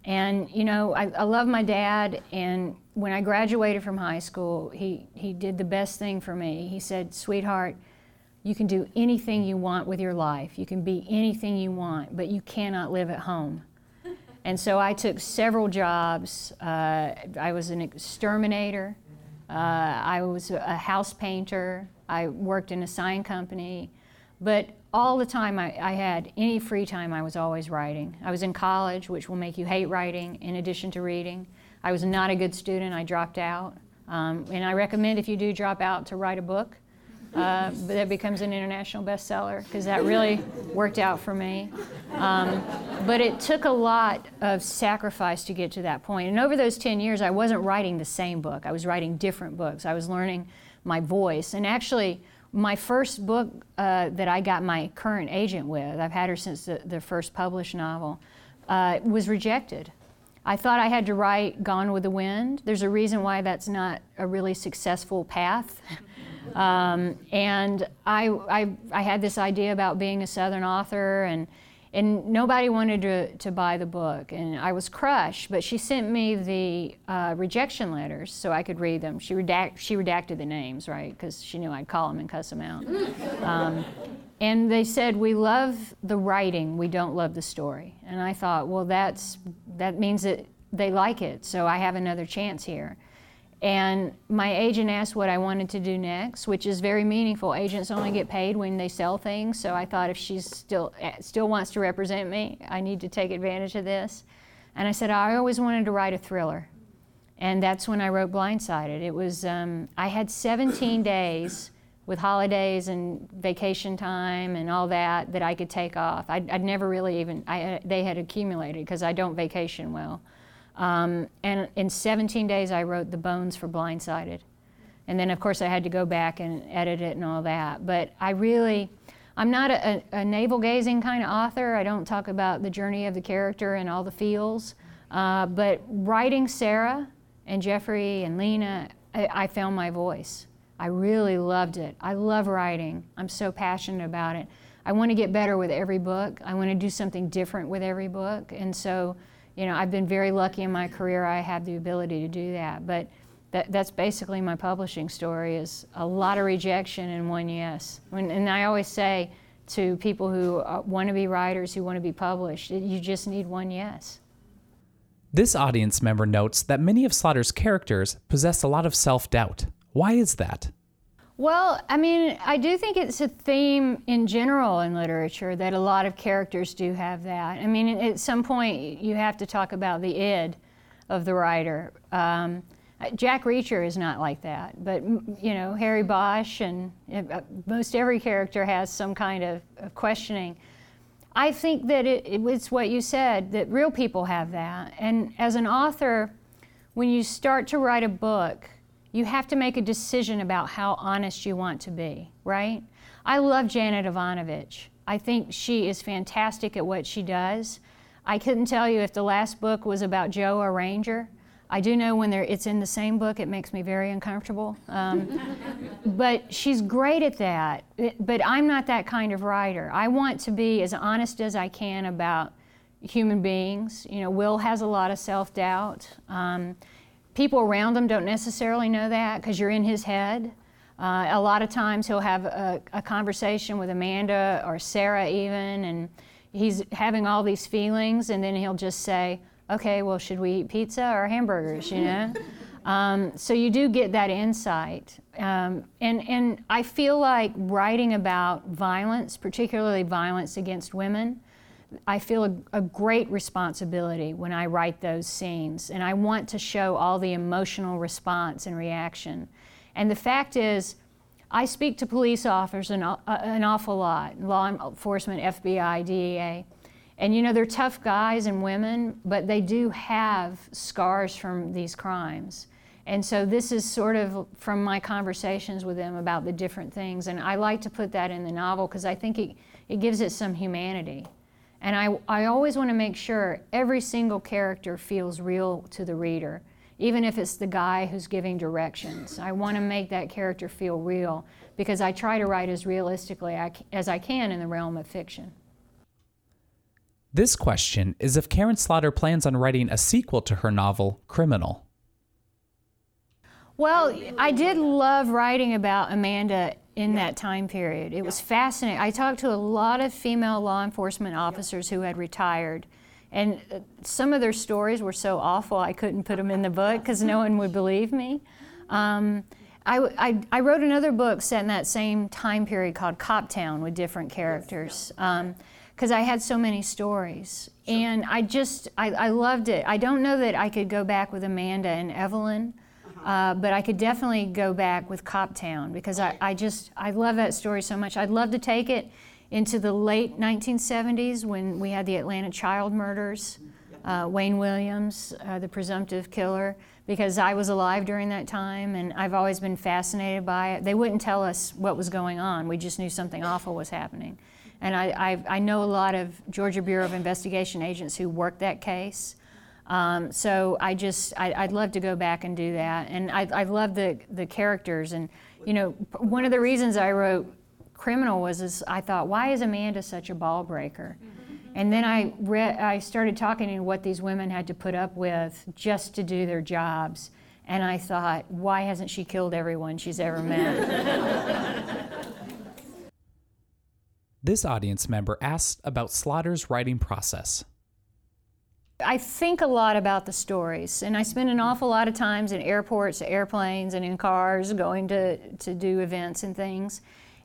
And, you know, I, I love my dad, and when I graduated from high school, he, he did the best thing for me. He said, Sweetheart, you can do anything you want with your life. You can be anything you want, but you cannot live at home. And so I took several jobs. Uh, I was an exterminator. Uh, I was a house painter. I worked in a sign company. But all the time I, I, had, any free time, I was always writing. I was in college, which will make you hate writing in addition to reading. I was not a good student. I dropped out. Um, and I recommend if you do drop out to write a book uh, that becomes an international bestseller because that really worked out for me. Um, but it took a lot of sacrifice to get to that point. And over those 10 years, I wasn't writing the same book, I was writing different books. I was learning my voice. And actually, my first book uh, that I got my current agent with, I've had her since the, the first published novel, uh, was rejected. I thought I had to write Gone with the Wind. There's a reason why that's not a really successful path. (laughs) Um, and I, I, I, had this idea about being a Southern author, and, and nobody wanted to, to buy the book. And I was crushed, but she sent me the uh, rejection letters so I could read them. She, redact, she redacted the names, right, because she knew I'd call them and cuss them out. (laughs) Um, and they said, We love the writing, we don't love the story. And I thought, well, that's, that means that they like it, so I have another chance here. And my agent asked what I wanted to do next, which is very meaningful. Agents only get paid when they sell things, so I thought if she still eh, still wants to represent me, I need to take advantage of this. And I said I always wanted to write a thriller, and that's when I wrote Blindsighted. It was um, I had 17 (laughs) days with holidays and vacation time and all that that I could take off. I'd, I'd never really even I, they had accumulated because I don't vacation well. Um, and in 17 days, I wrote the bones for Blindsighted. And then, of course, I had to go back and edit it and all that. But I really, I'm not a, a navel gazing kind of author. I don't talk about the journey of the character and all the feels. Uh, but writing Sara and Jeffrey and Lena, I, I found my voice. I really loved it. I love writing. I'm so passionate about it. I want to get better with every book. I want to do something different with every book. And so you know, I've been very lucky in my career. I have the ability to do that. But that, that's basically my publishing story is a lot of rejection and one yes. When, and I always say to people who uh, want to be writers, who want to be published, you just need one yes. This audience member notes that many of Slaughter's characters possess a lot of self doubt. Why is that? Well, I mean, I do think it's a theme in general in literature that a lot of characters do have that. I mean, at some point, you have to talk about the id of the writer. Um, Jack Reacher is not like that, but you know, Harry Bosch and uh, most every character has some kind of, of questioning. I think that it, it's what you said that real people have that, and as an author, when you start to write a book you have to make a decision about how honest you want to be, right? I love Janet Evanovich. I think she is fantastic at what she does. I couldn't tell you if the last book was about Joe or Ranger. I do know when it's in the same book, it makes me very uncomfortable. Um, (laughs) but she's great at that. But I'm not that kind of writer. I want to be as honest as I can about human beings. You know, Will has a lot of self doubt. Um, people around him don't necessarily know that because you're in his head. Uh, a lot of times he'll have a, a, conversation with Amanda or Sara, even, and he's having all these feelings, and then he'll just say, Okay, well, should we eat pizza or hamburgers, you know? (laughs) um, so you do get that insight. Um, and, and I feel like writing about violence, particularly violence against women, I feel a, a, great responsibility when I write those scenes, and I want to show all the emotional response and reaction. And the fact is, I speak to police officers an, uh, an awful lot, law enforcement, FBI, DEA. And you know, they're tough guys and women, but they do have scars from these crimes. And so this is sort of from my conversations with them about the different things. And I like to put that in the novel because I think it, it gives it some humanity. And I, I always want to make sure every single character feels real to the reader, even if it's the guy who's giving directions. I want to make that character feel real because I try to write as realistically as I can in the realm of fiction. This question is if Karin Slaughter plans on writing a sequel to her novel, Criminal. Well, I did love writing about Amanda in that time period. It was fascinating. I talked to a lot of female law enforcement officers who had retired, and uh, some of their stories were so awful I couldn't put them in the book because no one would believe me. Um, I, I, I, wrote another book set in that same time period called Cop Town with different characters because um, I had so many stories. And I just, I, I loved it. I don't know that I could go back with Amanda and Evelyn. Uh, but I could definitely go back with Coptown because I, I just I love that story so much. I'd love to take it into the late 1970s when we had the Atlanta child murders, uh, Wayne Williams, uh, the presumptive killer, because I was alive during that time and I've always been fascinated by it. They wouldn't tell us what was going on, we just knew something awful was happening. And I, I, I know a lot of Georgia Bureau of Investigation agents who worked that case. Um, so I just, I, would love to go back and do that. And I, I love the, the characters. And, you know, one of the reasons I wrote Criminal was is I thought, why is Amanda such a ball breaker? And then I, read, I started talking to what these women had to put up with just to do their jobs. And I thought, why hasn't she killed everyone she's ever met? (laughs) this audience member asked about Slaughter's writing process. I think a lot about the stories, and I spend an awful lot of times in airports, airplanes, and in cars going to, to do events and things.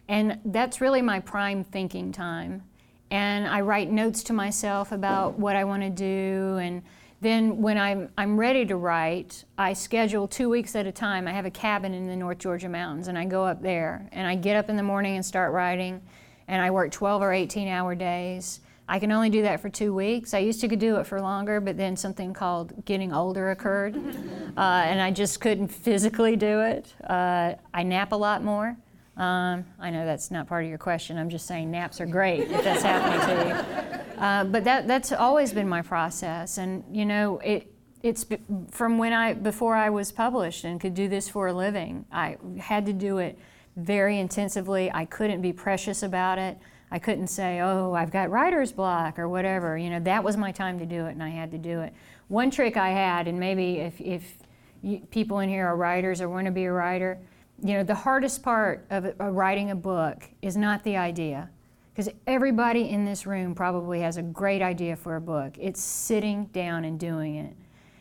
And that's really my prime thinking time. And I write notes to myself about what I want to do. And then when I'm, I'm ready to write, I schedule two weeks at a time. I have a cabin in the North Georgia mountains, and I go up there. And I get up in the morning and start writing. And I work 12 or 18 hour days I can only do that for two weeks. I used to do it for longer, but then something called getting older occurred, (laughs) uh, and I just couldn't physically do it. Uh, I nap a lot more. Um, I know that's not part of your question. I'm just saying naps are great if that's happening to you. (laughs) Uh, but that, that's always been my process, and you know it. It's from when I before I was published and could do this for a living. I had to do it very intensively. I couldn't be precious about it. I couldn't say, oh, I've got writer's block or whatever. You know, that was my time to do it and I had to do it. One trick I had, and maybe if, if you, people in here are writers or want to be a writer, you know, the hardest part of, of writing a book is not the idea. Because everybody in this room probably has a great idea for a book. It's sitting down and doing it.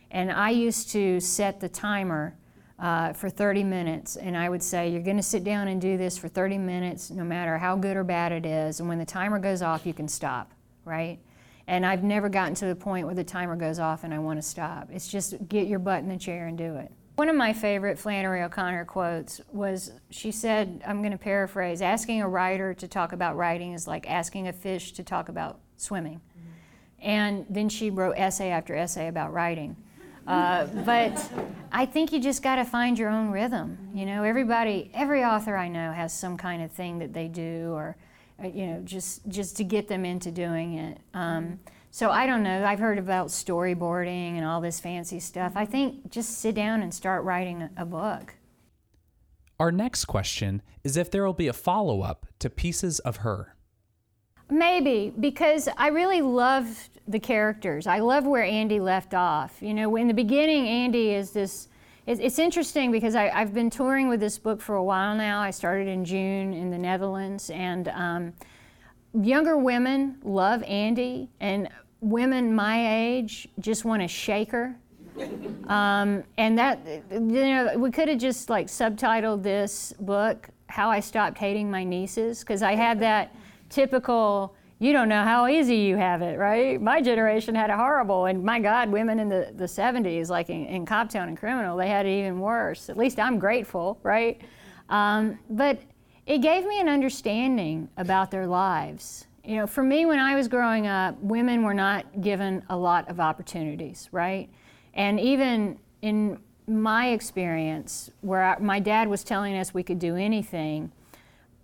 And I used to set the timer uh, for 30 minutes. And I would say, You're going to sit down and do this for 30 minutes, no matter how good or bad it is. And when the timer goes off, you can stop, right? And I've never gotten to the point where the timer goes off and I want to stop. It's just get your butt in the chair and do it. One of my favorite Flannery O'Connor quotes was she said, I'm going to paraphrase, asking a writer to talk about writing is like asking a fish to talk about swimming. Mm-hmm. And then she wrote essay after essay about writing. Uh, but I think you just got to find your own rhythm. You know, everybody, every author I know has some kind of thing that they do, or uh, you know, just just to get them into doing it. Um, so I don't know. I've heard about storyboarding and all this fancy stuff. I think just sit down and start writing a book. Our next question is if there will be a follow up to Pieces of Her. Maybe, because I really love the characters. I love where Andy left off. You know, in the beginning, Andy is this. It's, interesting because I, have been touring with this book for a while now. I started in June in the Netherlands, and um, younger women love Andy, and women my age just want to shake her. (laughs) Um, and that, you know, we could have just like subtitled this book "How I Stopped Hating My Nieces" because I had that typical you don't know how easy you have it, right? My generation had it horrible, and my God, women in the, the 70s, like in, in Coptown and Criminal, they had it even worse. At least I'm grateful, right? Um, but it gave me an understanding about their lives. You know, for me, when I was growing up, women were not given a lot of opportunities, right? And even in my experience, where I, my dad was telling us we could do anything,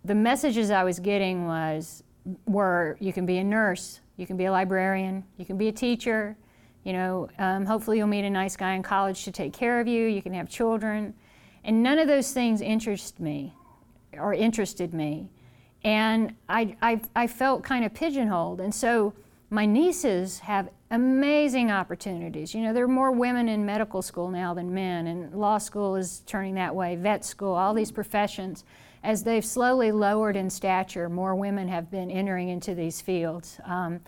the messages I was getting was were you can be a nurse, you can be a librarian, you can be a teacher. You know, um, hopefully you'll meet a nice guy in college to take care of you. You can have children, and none of those things interest me, or interested me, and I I, I felt kind of pigeonholed. And so my nieces have amazing opportunities. You know, there are more women in medical school now than men, and law school is turning that way. Vet school, all these professions as they've slowly lowered in stature, more women have been entering into these fields. Um,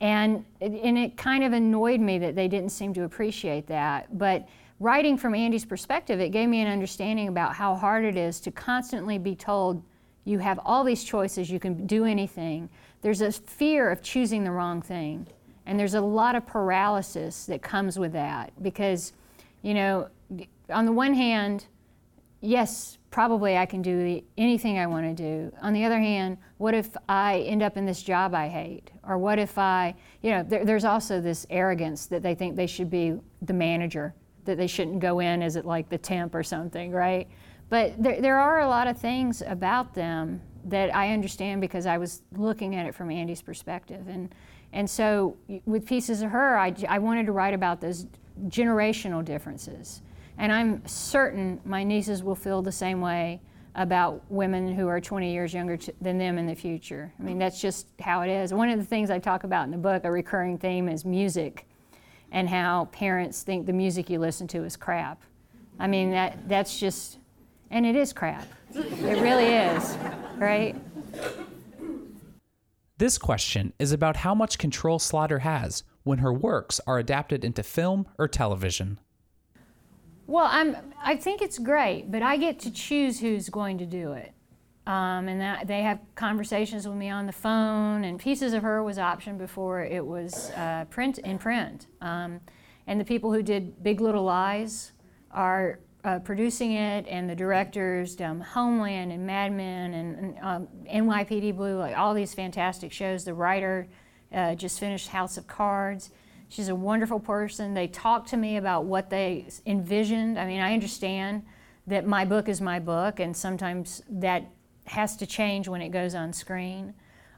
and, and it kind of annoyed me that they didn't seem to appreciate that. But writing from Andy's perspective, it gave me an understanding about how hard it is to constantly be told you have all these choices, you can do anything. There's a fear of choosing the wrong thing. And there's a lot of paralysis that comes with that because, you know, on the one hand, yes, probably I can do anything I want to do. On the other hand, what if I end up in this job I hate? Or what if I, you know, there, there's also this arrogance that they think they should be the manager, that they shouldn't go in as it like the temp or something, right? But there, there are a lot of things about them that I understand because I was looking at it from Andy's perspective. And, and so with Pieces of Her, I, I wanted to write about those generational differences and I'm certain my nieces will feel the same way about women who are 20 years younger than them in the future. I mean, that's just how it is. One of the things I talk about in the book, a recurring theme, is music and how parents think the music you listen to is crap. I mean, that, that's just, and it is crap. It really is, right? This question is about how much control Slaughter has when her works are adapted into film or television. Well, I'm, I think it's great, but I get to choose who's going to do it. Um, and that, they have conversations with me on the phone, and Pieces of Her was optioned before it was uh, print in print. Um, and the people who did Big Little Lies are uh, producing it, and the directors, um, Homeland and Mad Men and, and um, NYPD Blue, like all these fantastic shows. The writer uh, just finished House of Cards. She's a wonderful person. They talk to me about what they envisioned. I mean, I understand that my book is my book, and sometimes that has to change when it goes on screen.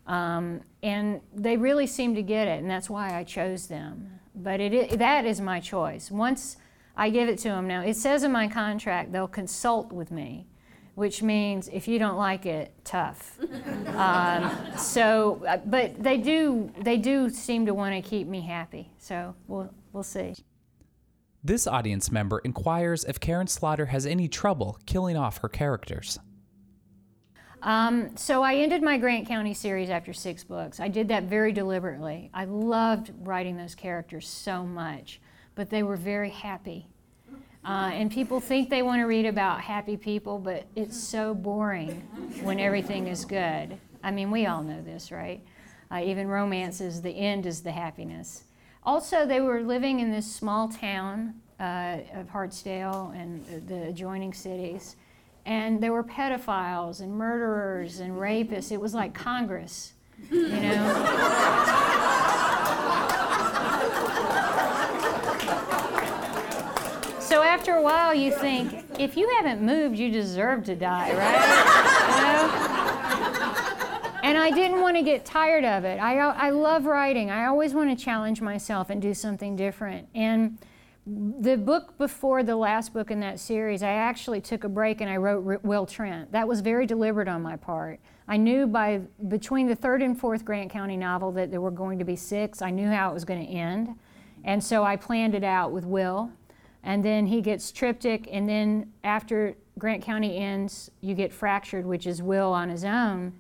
Um, and they really seem to get it, and that's why I chose them. But it, that is my choice. Once I give it to them now. It says in my contract they'll consult with me, which means if you don't like it, tough. (laughs) um, so, uh, but they do they do seem to want to keep me happy. So we'll we'll see. This audience member inquires if Karin Slaughter has any trouble killing off her characters. Um, so I ended my Grant County series after six books. I did that very deliberately. I loved writing those characters so much but they were very happy. Uh, and people think they want to read about happy people, but it's so boring when everything is good. I mean, we all know this, right? Uh, even romances, the end is the happiness. Also, they were living in this small town uh, of Heartsdale and the adjoining cities, and there were pedophiles and murderers and rapists. It was like Congress, you know? So after a while, you think, if you haven't moved, you deserve to die, right? (laughs) you know? And I didn't want to get tired of it. I, I love writing. I always want to challenge myself and do something different. And the book before the last book in that series, I actually took a break and I wrote Will Trent. That was very deliberate on my part. I knew by between the third and fourth Grant County novel that there were going to be six. I knew how it was going to end. And so I planned it out with Will and then he gets triptych, and then after Grant County ends, you get fractured, which is Will on his own,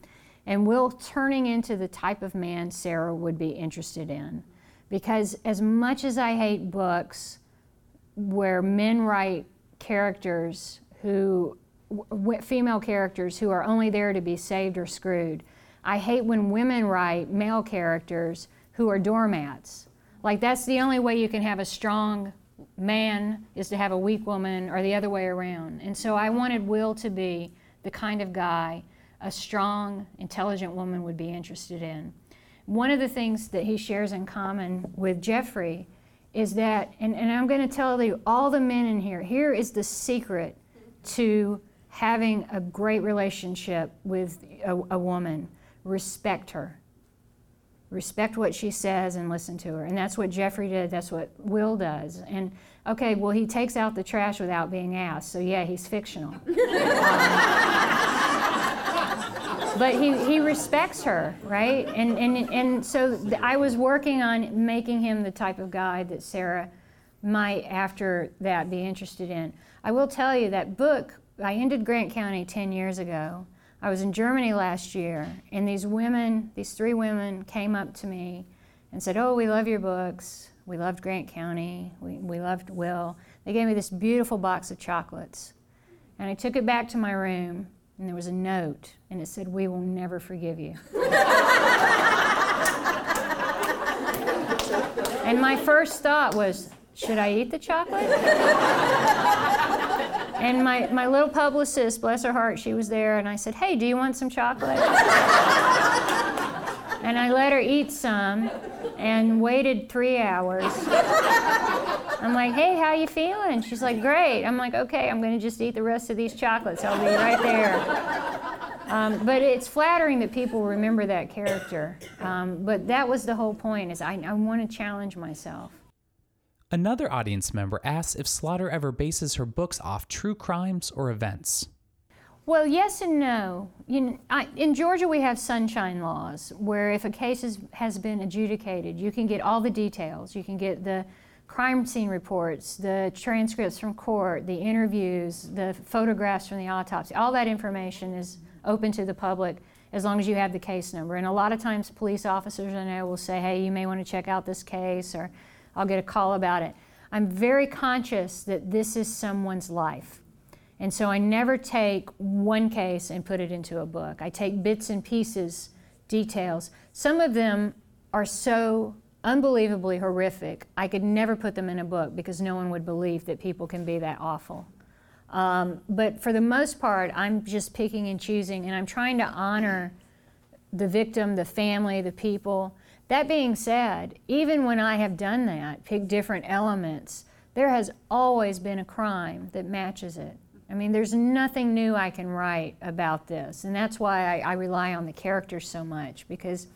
and Will turning into the type of man Sara would be interested in. Because as much as I hate books where men write characters who, w- female characters who are only there to be saved or screwed, I hate when women write male characters who are doormats. Like, that's the only way you can have a strong man is to have a weak woman or the other way around. And so I wanted Will to be the kind of guy a strong, intelligent woman would be interested in. One of the things that he shares in common with Jeffrey is that, and, and I'm going to tell you, all the men in here, here is the secret to having a great relationship with a, a woman respect her respect what she says and listen to her. And that's what Jeffrey did, that's what Will does. And okay, well, he takes out the trash without being asked, so yeah, he's fictional. um, (laughs) but he, he respects her, right? And, and, and so I was working on making him the type of guy that Sara might, after that, be interested in. I will tell you that book, I ended Grant County 10 years ago. I was in Germany last year, and these women, these three women, came up to me and said, Oh, we love your books. We loved Grant County. We, we loved Will. They gave me this beautiful box of chocolates. And I took it back to my room, and there was a note, and it said, We will never forgive you. (laughs) and my first thought was, Should I eat the chocolate? And my, my little publicist, bless her heart, she was there, and I said, Hey, do you want some chocolate? And I let her eat some and waited three hours. I'm like, Hey, how you feeling? She's like, Great. I'm like, Okay, I'm going to just eat the rest of these chocolates. I'll be right there. Um, but it's flattering that people remember that character. Um, but that was the whole point is I, I want to challenge myself. Another audience member asks if Slaughter ever bases her books off true crimes or events. Well, yes and no. You I, in Georgia, we have sunshine laws where if a case is, has been adjudicated, you can get all the details. You can get the crime scene reports, the transcripts from court, the interviews, the photographs from the autopsy. All that information is open to the public as long as you have the case number. And a lot of times, police officers I know will say, hey, you may want to check out this case, or I'll get a call about it. I'm very conscious that this is someone's life. And so I never take one case and put it into a book. I take bits and pieces, details. Some of them are so unbelievably horrific, I could never put them in a book because no one would believe that people can be that awful. Um, but for the most part, I'm just picking and choosing, and I'm trying to honor the victim, the family, the people. That being said, even when I have done that, pick different elements, there has always been a crime that matches it. I mean, there's nothing new I can write about this, and that's why I, I rely on the characters so much because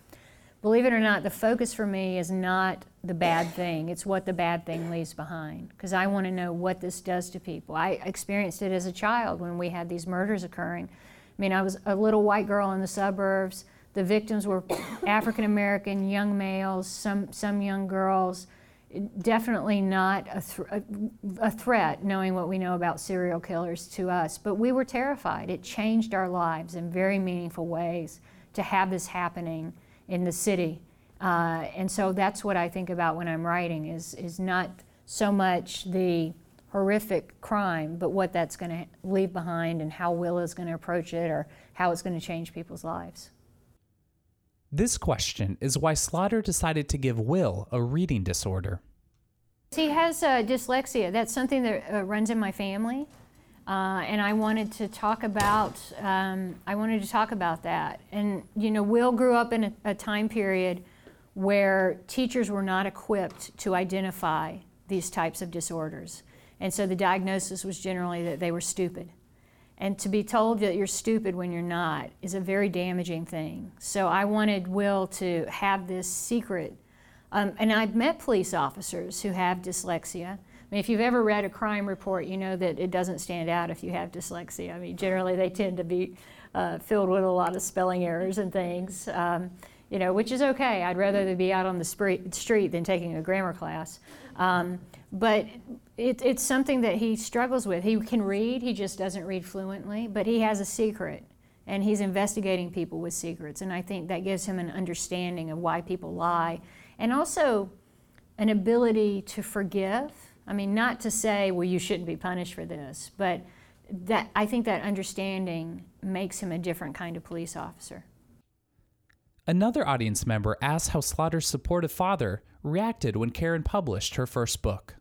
believe it or not, the focus for me is not the bad thing, it's what the bad thing leaves behind. Because I want to know what this does to people. I experienced it as a child when we had these murders occurring. I mean, I was a little white girl in the suburbs. The victims were (coughs) African American, young males, some, some young girls. Definitely not a, th- a threat, knowing what we know about serial killers to us. But we were terrified. It changed our lives in very meaningful ways to have this happening in the city. Uh, and so that's what I think about when I'm writing is, is not so much the horrific crime, but what that's going to leave behind and how Will is going to approach it or how it's going to change people's lives. This question is why Slaughter decided to give Will a reading disorder. He has uh, dyslexia. That's something that uh, runs in my family. Uh, and I wanted to talk about um, I wanted to talk about that. And you know, Will grew up in a, a time period where teachers were not equipped to identify these types of disorders, and so the diagnosis was generally that they were stupid. And to be told that you're stupid when you're not is a very damaging thing. So I wanted Will to have this secret. Um, and I've met police officers who have dyslexia I mean, if you've ever read a crime report, you know that it doesn't stand out if you have dyslexia. I mean, generally they tend to be uh, filled with a lot of spelling errors and things, um, you know, which is okay. I'd rather they be out on the street than taking a grammar class. Um, but it, it's something that he struggles with. He can read, he just doesn't read fluently, but he has a secret. And he's investigating people with secrets. And I think that gives him an understanding of why people lie. And also an ability to forgive I mean, not to say, well, you shouldn't be punished for this, but that I think that understanding makes him a different kind of police officer. Another audience member asked how Slaughter's supportive father reacted when Karin published her first book.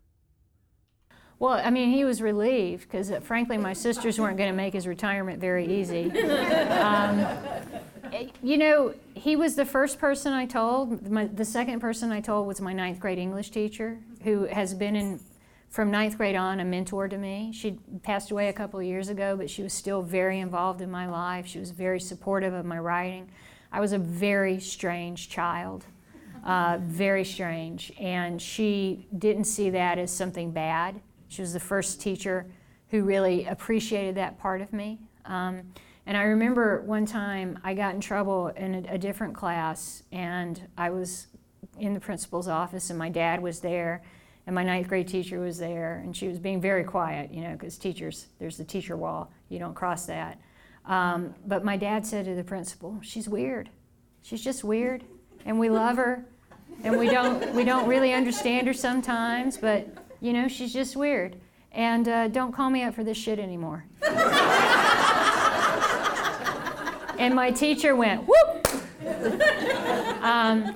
Well, I mean, he was relieved because, uh, frankly, my sisters weren't going to make his retirement very easy. (laughs) Um, you know, he was the first person I told. My, the second person I told was my ninth grade English teacher, who has been in from ninth grade on a mentor to me. She passed away a couple of years ago, but she was still very involved in my life. She was very supportive of my writing. I was a very strange child, uh, very strange, and she didn't see that as something bad. She was the first teacher who really appreciated that part of me. Um, and I remember one time I got in trouble in a, a different class, and I was in the principal's office, and my dad was there and my ninth grade teacher was there, and she was being very quiet, you know, because teachers, there's the teacher wall, you don't cross that. Um, but my dad said to the principal, "She's weird. She's just weird, and we love her, and we don't we don't really understand her sometimes, but you know, she's just weird. And uh, don't call me up for this shit anymore." (laughs) and my teacher went, "Whoop." um,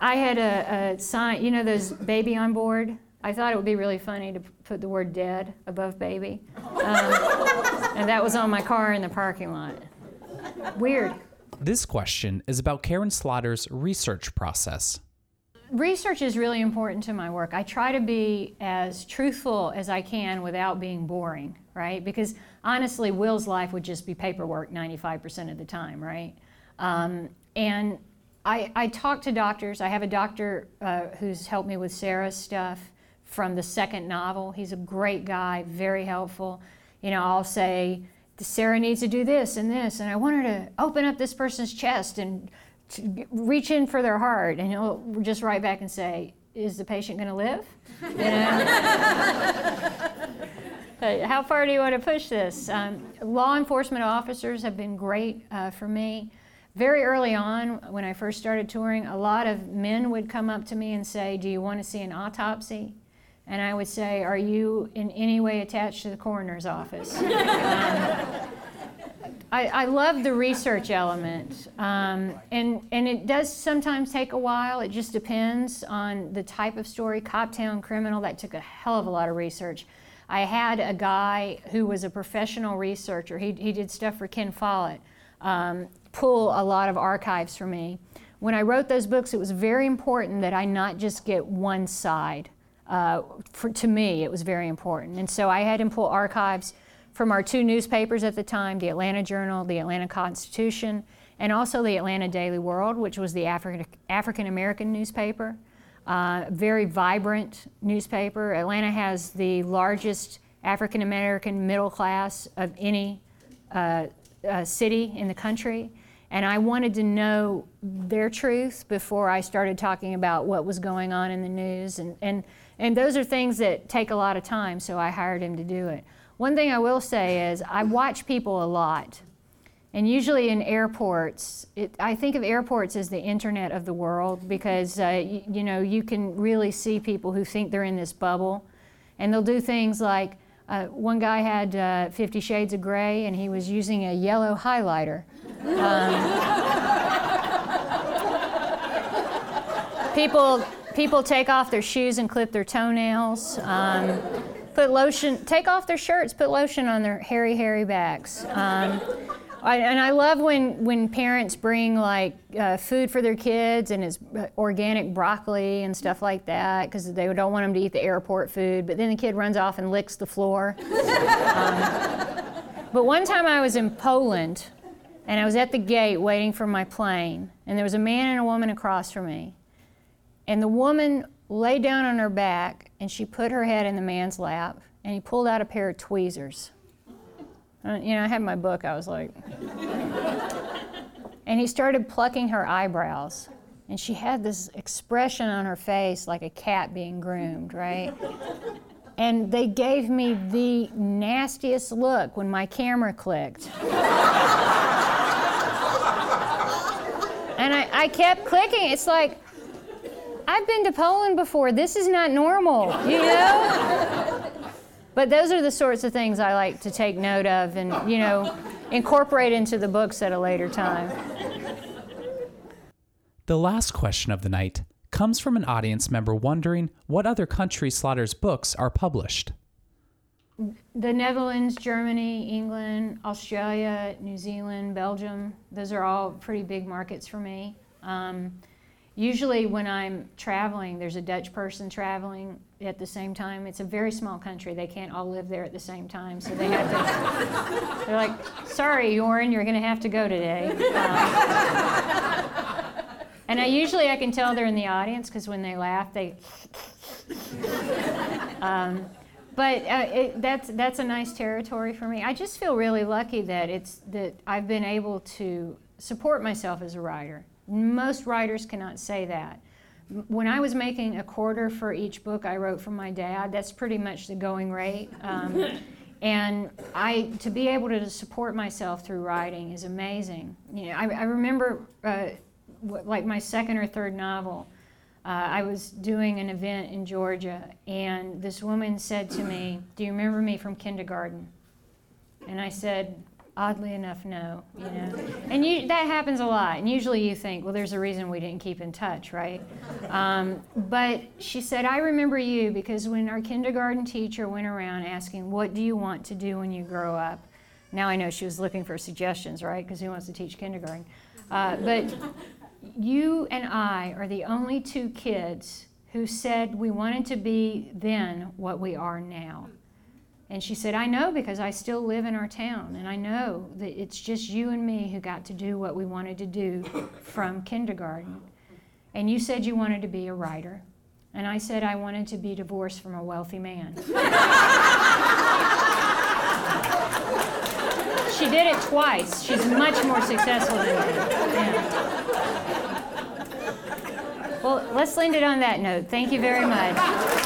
I had a, a sign, you know, those baby on board I thought it would be really funny to put the word dead above baby. Um, and that was on my car in the parking lot. Weird. This question is about Karin Slaughter's research process. Research is really important to my work. I try to be as truthful as I can without being boring, right? Because honestly, Will's life would just be paperwork 95% of the time, right? Um, and I, I, talk to doctors. I have a doctor uh, who's helped me with Sara's stuff from the second novel. He's a great guy, very helpful. You know, I'll say, Sarah needs to do this and this, and I want her to open up this person's chest and reach in for their heart. And he'll just write back and say, Is the patient going to live? You know? (laughs) How far do you want to push this? Um, law enforcement officers have been great uh, for me very early on, when I first started touring, a lot of men would come up to me and say, Do you want to see an autopsy? And I would say, Are you in any way attached to the coroner's office? (laughs) um, I, I, love the research element. Um, and, and it does sometimes take a while. It just depends on the type of story. Coptown Criminal, that took a hell of a lot of research. I had a guy who was a professional researcher. He, he did stuff for Ken Follett, um, pull a lot of archives for me. When I wrote those books, it was very important that I not just get one side. Uh, for, to me, it was very important. And so I had him pull archives from our two newspapers at the time the Atlanta Journal, the Atlanta Constitution, and also the Atlanta Daily World, which was the African American newspaper. Uh, very vibrant newspaper. Atlanta has the largest African American middle class of any uh, uh, city in the country. And I wanted to know their truth before I started talking about what was going on in the news. And, and, and those are things that take a lot of time, so I hired him to do it. One thing I will say is I watch people a lot. And usually in airports, it, I think of airports as the internet of the world because, uh, you, you know, you can really see people who think they're in this bubble. And they'll do things like uh, one guy had uh, Fifty Shades of Grey and he was using a yellow highlighter. Um, people, people take off their shoes and clip their toenails. Um, put lotion, take off their shirts, put lotion on their hairy, hairy backs. Um, I, and I love when, when parents bring like uh, food for their kids and it's uh, organic broccoli and stuff like that because they don't want them to eat the airport food. But then the kid runs off and licks the floor. um, but one time I was in Poland and I was at the gate waiting for my plane, and there was a man and a woman across from me. And the woman lay down on her back and she put her head in the man's lap and he pulled out a pair of tweezers. Uh, you know, I had my book, I was like. (laughs) and he started plucking her eyebrows. And she had this expression on her face like a cat being groomed, right? (laughs) and they gave me the nastiest look when my camera clicked. (laughs) and I, I kept clicking. It's like, I've been to Poland before. This is not normal, you know? but those are the sorts of things I like to take note of and, you know, incorporate into the books at a later time. The last question of the night comes from an audience member wondering what other countries Slaughter's books are published. The Netherlands, Germany, England, Australia, New Zealand, Belgium, those are all pretty big markets for me. Um, Usually, when I'm traveling, there's a Dutch person traveling at the same time. It's a very small country. They can't all live there at the same time, so they have to. (laughs) they're like, "Sorry, Joran, you're going to have to go today." Um, (laughs) and I usually I can tell they're in the audience because when they laugh, they. (laughs) um, but uh, it, that's that's a nice territory for me. I just feel really lucky that it's that I've been able to support myself as a writer. Most writers cannot say that. When I was making a quarter for each book I wrote for my dad, that's pretty much the going rate. Um, (laughs) and I to be able to support myself through writing is amazing. You know, I, I remember uh, like my second or third novel. Uh, I was doing an event in Georgia, and this woman said to me, "Do you remember me from kindergarten?" And I said, Oddly enough, no. You know, and you, that happens a lot. And usually, you think, well, there's a reason we didn't keep in touch, right? Um, but she said, I remember you because when our kindergarten teacher went around asking, "What do you want to do when you grow up?" Now I know she was looking for suggestions, right? Because who wants to teach kindergarten? Uh, but you and I are the only two kids who said we wanted to be then what we are now. And she said, I know because I still live in our town, and I know that it's just you and me who got to do what we wanted to do from kindergarten. And you said you wanted to be a writer, and I said I wanted to be divorced from a wealthy man. she did it twice. She's much more successful than me. Well, let's end it on that note. Thank you very much.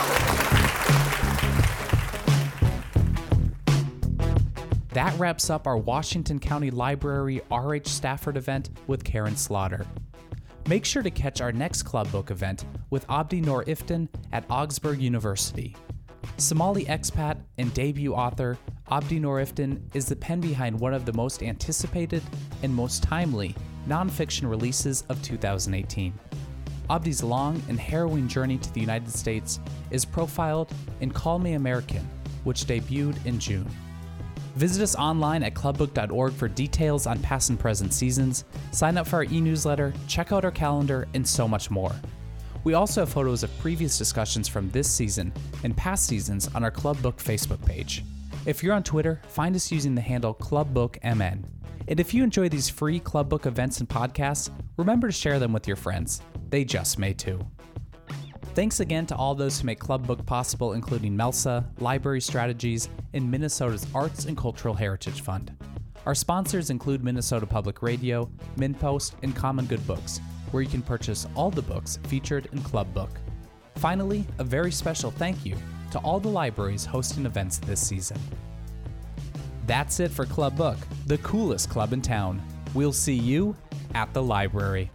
That wraps up our Washington County Library RH Stafford event with Karin Slaughter. Make sure to catch our next Club Book event with Abdi Nor Iftin at Augsburg University. Somali expat and debut author Abdi Nor Iftin is the pen behind one of the most anticipated and most timely nonfiction releases of 2018. Abdi's long and harrowing journey to the United States is profiled in Call Me American, which debuted in June. Visit us online at clubbook.org for details on past and present seasons, sign up for our e newsletter, check out our calendar, and so much more. We also have photos of previous discussions from this season and past seasons on our Clubbook Facebook page. If you're on Twitter, find us using the handle ClubBookMN. And if you enjoy these free Clubbook events and podcasts, remember to share them with your friends. They just may too. Thanks again to all those who make Club Book possible, including MELSA, Library Strategies, and Minnesota's Arts and Cultural Heritage Fund. Our sponsors include Minnesota Public Radio, MinnPost, and Common Good Books, where you can purchase all the books featured in Club Book. Finally, a very special thank you to all the libraries hosting events this season. That's it for Club Book, the coolest club in town. We'll see you at the library.